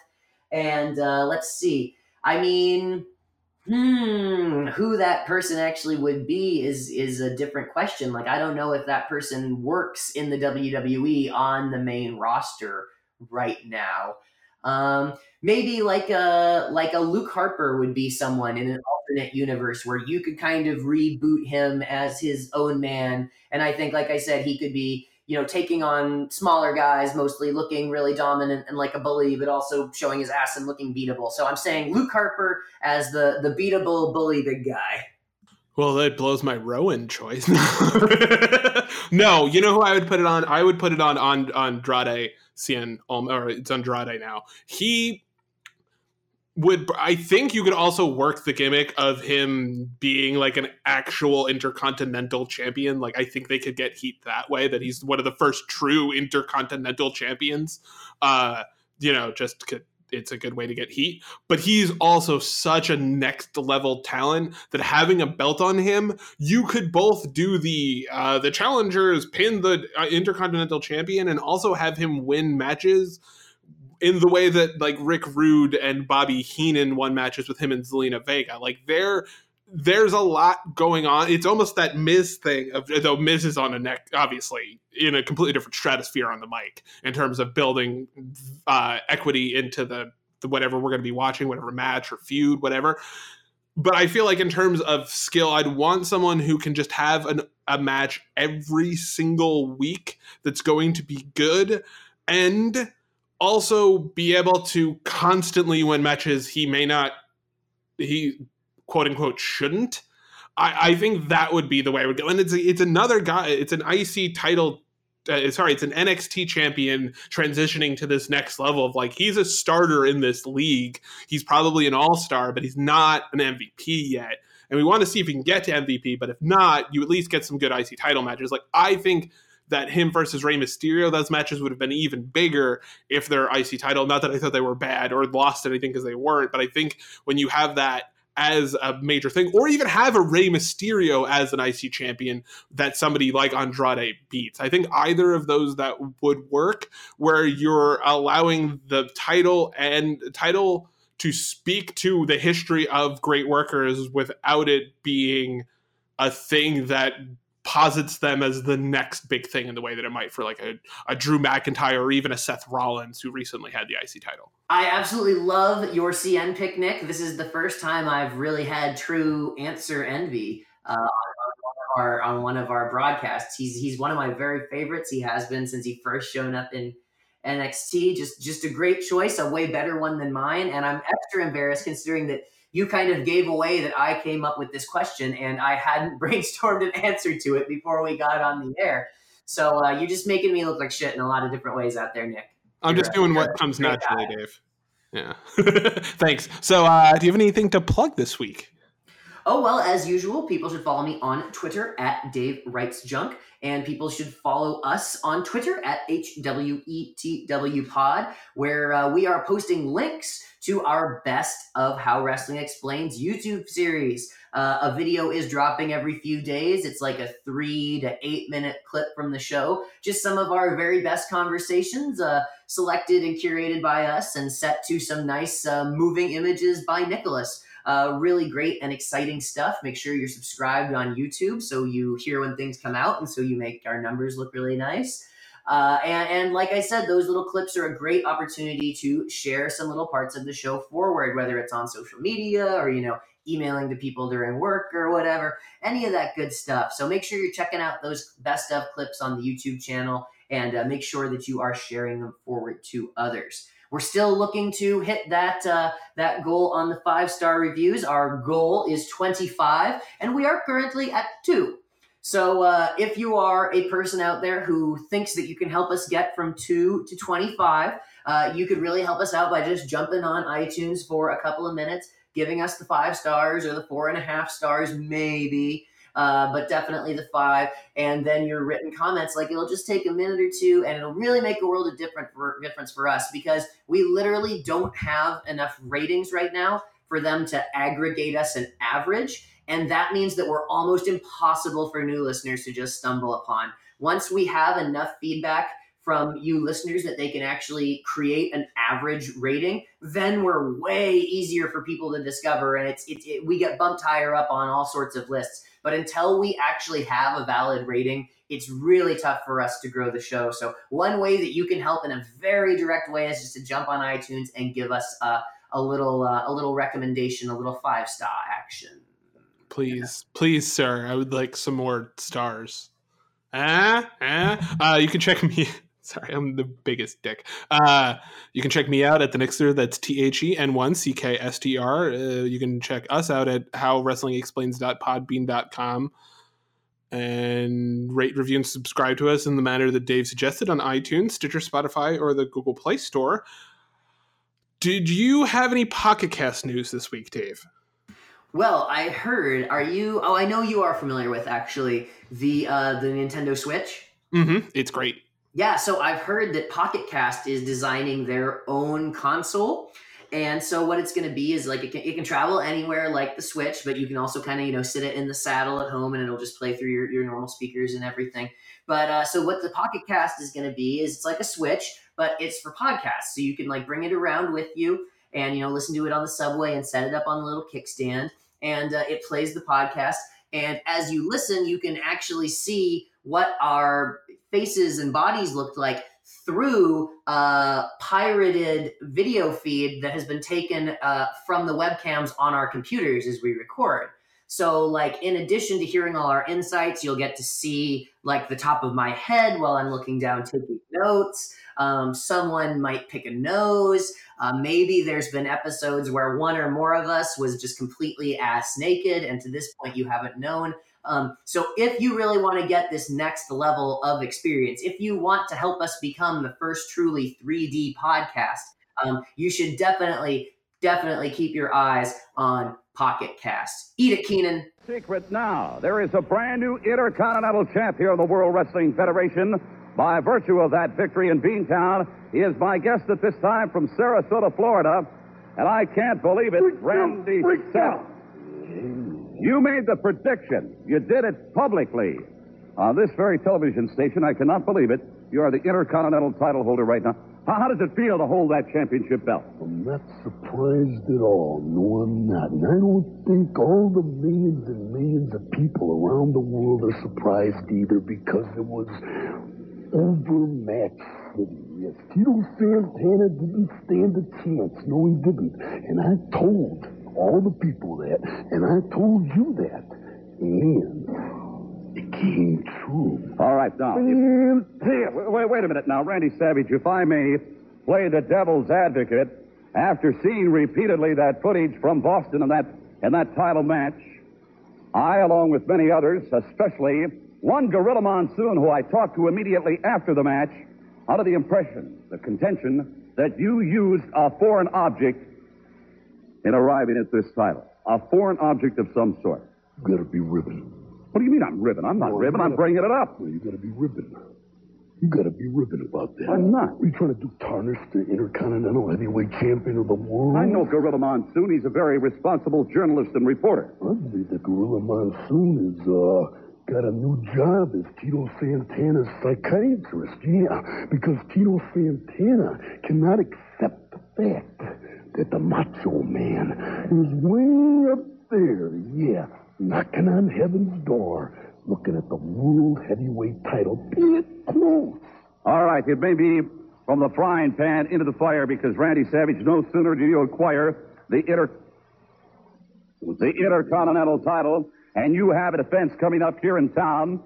And uh, let's see. I mean hmm, who that person actually would be is is a different question. Like I don't know if that person works in the WWE on the main roster right now. Um, maybe like a like a Luke Harper would be someone in an alternate universe where you could kind of reboot him as his own man. And I think, like I said, he could be you know taking on smaller guys, mostly looking really dominant and like a bully, but also showing his ass and looking beatable. So I'm saying Luke Harper as the the beatable bully big guy. Well, that blows my Rowan choice. no, you know who I would put it on? I would put it on on Andrade Cien, um, or it's Andrade now. He would I think you could also work the gimmick of him being like an actual intercontinental champion. Like I think they could get heat that way that he's one of the first true intercontinental champions. Uh, you know, just it's a good way to get heat. But he's also such a next level talent that having a belt on him, you could both do the uh, the challengers pin the uh, intercontinental champion and also have him win matches in the way that like Rick Rude and Bobby Heenan won matches with him and Zelina Vega. Like they're there's a lot going on. It's almost that Miz thing of though Miz is on a neck, obviously in a completely different stratosphere on the mic in terms of building uh, equity into the, the whatever we're going to be watching, whatever match or feud, whatever. But I feel like in terms of skill, I'd want someone who can just have an, a match every single week that's going to be good and also be able to constantly win matches he may not he quote unquote shouldn't. I, I think that would be the way I would go. And it's it's another guy. It's an IC title. Uh, sorry, it's an NXT champion transitioning to this next level of like he's a starter in this league. He's probably an all star, but he's not an MVP yet. And we want to see if he can get to MVP. But if not, you at least get some good IC title matches. Like I think that him versus Rey Mysterio, those matches would have been even bigger if they're IC title. Not that I thought they were bad or lost anything because they weren't, but I think when you have that as a major thing, or even have a Rey Mysterio as an IC champion that somebody like Andrade beats. I think either of those that would work, where you're allowing the title and title to speak to the history of great workers without it being a thing that posits them as the next big thing in the way that it might for like a, a Drew McIntyre or even a Seth Rollins who recently had the IC title. I absolutely love your Cien pick, Nick. This is the first time I've really had true answer envy uh, on, one of our, on one of our broadcasts. He's he's one of my very favorites. He has been since he first shown up in NXT. Just just a great choice, a way better one than mine. And I'm extra embarrassed considering that you kind of gave away that I came up with this question and I hadn't brainstormed an answer to it before we got on the air. So uh, you're just making me look like shit in a lot of different ways out there, Nick. I'm just doing what comes naturally, guy. Dave. Yeah. Thanks. So, uh, do you have anything to plug this week? Oh, well, as usual, people should follow me on Twitter at Dave Writes Junk, and people should follow us on Twitter at HWETW Pod, where uh, we are posting links to our Best of How Wrestling Explains YouTube series. Uh, a video is dropping every few days. It's like a three to eight minute clip from the show. Just some of our very best conversations, uh, selected and curated by us and set to some nice uh, moving images by Nicholas. Uh, really great and exciting stuff. Make sure you're subscribed on YouTube so you hear when things come out and so you make our numbers look really nice. Uh, and, and, like I said, those little clips are a great opportunity to share some little parts of the show forward, whether it's on social media or, you know, emailing to people during work or whatever, any of that good stuff. So make sure you're checking out those best of clips on the YouTube channel and uh, make sure that you are sharing them forward to others. We're still looking to hit that uh, that goal on the five star reviews. Our goal is 25, and we are currently at two. So uh, if you are a person out there who thinks that you can help us get from two to 25, uh, you could really help us out by just jumping on iTunes for a couple of minutes, giving us the five stars or the four and a half stars, maybe uh, but definitely the five. And then your written comments, like it'll just take a minute or two, and it'll really make a world of different for, difference for us because we literally don't have enough ratings right now for them to aggregate us an average. And that means that we're almost impossible for new listeners to just stumble upon. Once we have enough feedback from you listeners that they can actually create an average rating, then we're way easier for people to discover, and it's, it, we get bumped higher up on all sorts of lists. But until we actually have a valid rating, it's really tough for us to grow the show. So one way that you can help in a very direct way is just to jump on iTunes and give us a, a little uh, a little recommendation, a little five star action. Please, yeah. please, sir, I would like some more stars. Ah, ah. Uh, you can check me Sorry, I'm the biggest dick. Uh, you can check me out at the Nixter. That's T H E N 1 C K S T R. Uh, you can check us out at howwrestlingexplains.podbean.com and rate, review, and subscribe to us in the manner that Dave suggested on iTunes, Stitcher, Spotify, or the Google Play Store. Did you have any Pocket Cast news this week, Dave? Well, I heard. Are you? Oh, I know you are familiar with actually the uh, the Nintendo Switch. Mm-hmm. It's great. Yeah, so I've heard that Pocket Cast is designing their own console. And so what it's going to be is like it can, it can travel anywhere like the Switch, but you can also kind of, you know, sit it in the saddle at home and it'll just play through your, your normal speakers and everything. But uh, so what the Pocket Cast is going to be is it's like a Switch, but it's for podcasts. So you can like bring it around with you and, you know, listen to it on the subway and set it up on a little kickstand. and uh, it plays the podcast. And as you listen, you can actually see what our faces and bodies looked like through a pirated video feed that has been taken uh, from the webcams on our computers as we record. So, like, in addition to hearing all our insights, you'll get to see like the top of my head while I'm looking down taking notes. Um, someone might pick a nose. Uh, maybe there's been episodes where one or more of us was just completely ass naked, and to this point, you haven't known. Um, so, if you really want to get this next level of experience, if you want to help us become the first truly 3D podcast, um, you should definitely, definitely keep your eyes on Pocket Cast. Eat it, Keenan. Secret now. There is a brand new Intercontinental Champ here in the World Wrestling Federation. By virtue of that victory in Beantown, he is my guest at this time from Sarasota, Florida. And I can't believe it, Randy Savage. You made the prediction. You did it publicly. On this very television station, I cannot believe it. You are the Intercontinental title holder right now. How, how does it feel to hold that championship belt? I'm not surprised at all. No, I'm not. And I don't think all the millions and millions of people around the world are surprised either because it was overmatched city. Yes, Tito Santana didn't stand a chance. No, he didn't. And I told all the people that, and I told you that. And it came true. All right, now. And mm-hmm. Here, wait, wait a minute now, Randy Savage, if I may play the devil's advocate, after seeing repeatedly that footage from Boston in that in that title match, I, along with many others, especially one Gorilla Monsoon, who I talked to immediately after the match, under the impression, the contention, that you used a foreign object in arriving at this title. A foreign object of some sort. you gotta be ribbon. What do you mean I'm ribbon? I'm not Well, ribbon. you I'm bringing it up. Well, you gotta be ribbon. You gotta be ribbon about that. I'm not. Are you trying to do tarnish the Intercontinental Heavyweight Champion of the world? I know Gorilla Monsoon. He's a very responsible journalist and reporter. I believe that Gorilla Monsoon is, uh, got a new job as Tito Santana's psychiatrist. Yeah, because Tito Santana cannot accept the fact that the Macho Man is way up there, yeah, knocking on heaven's door, looking at the World Heavyweight title. Be it close. All right, it may be from the frying pan into the fire because Randy Savage no sooner did you acquire the inter the Intercontinental title, and you have a defense coming up here in town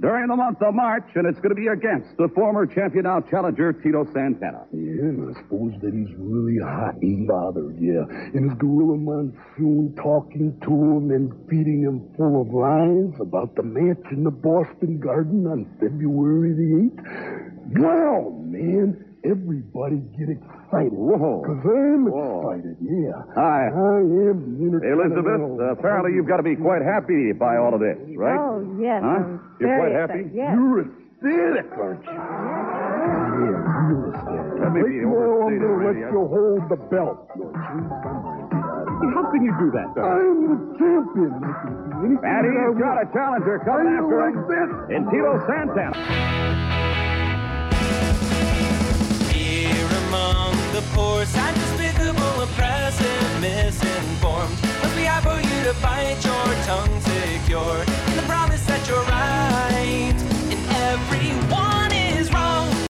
during the month of March, and it's going to be against the former champion now challenger Tito Santana. Yeah, I suppose that he's really hot and bothered, yeah. And his gorilla monsoon talking to him and feeding him full of lies about the match in the Boston Garden on February the 8th. Wow, man, everybody get excited. Whoa. Because I'm Whoa. excited, yeah. Hi. I am the Elizabeth, uh, apparently you've got to be quite happy by all of this, right? Oh, yes. Huh? I'm You're very quite excited. happy? Yes. You're ecstatic, aren't you? Yeah, real ecstatic. That may right be now, I'm overstated, going to let Randy. you hold the belt. don't you? How can you do that, I'm the champion. I can do anything And that I he's got a want. challenger How coming do you after like him this? in Tito Santana. the poor, sad, despicable, oppressive, misinformed. Must be out for you to bite your tongue secure in the promise that you're right in everyone.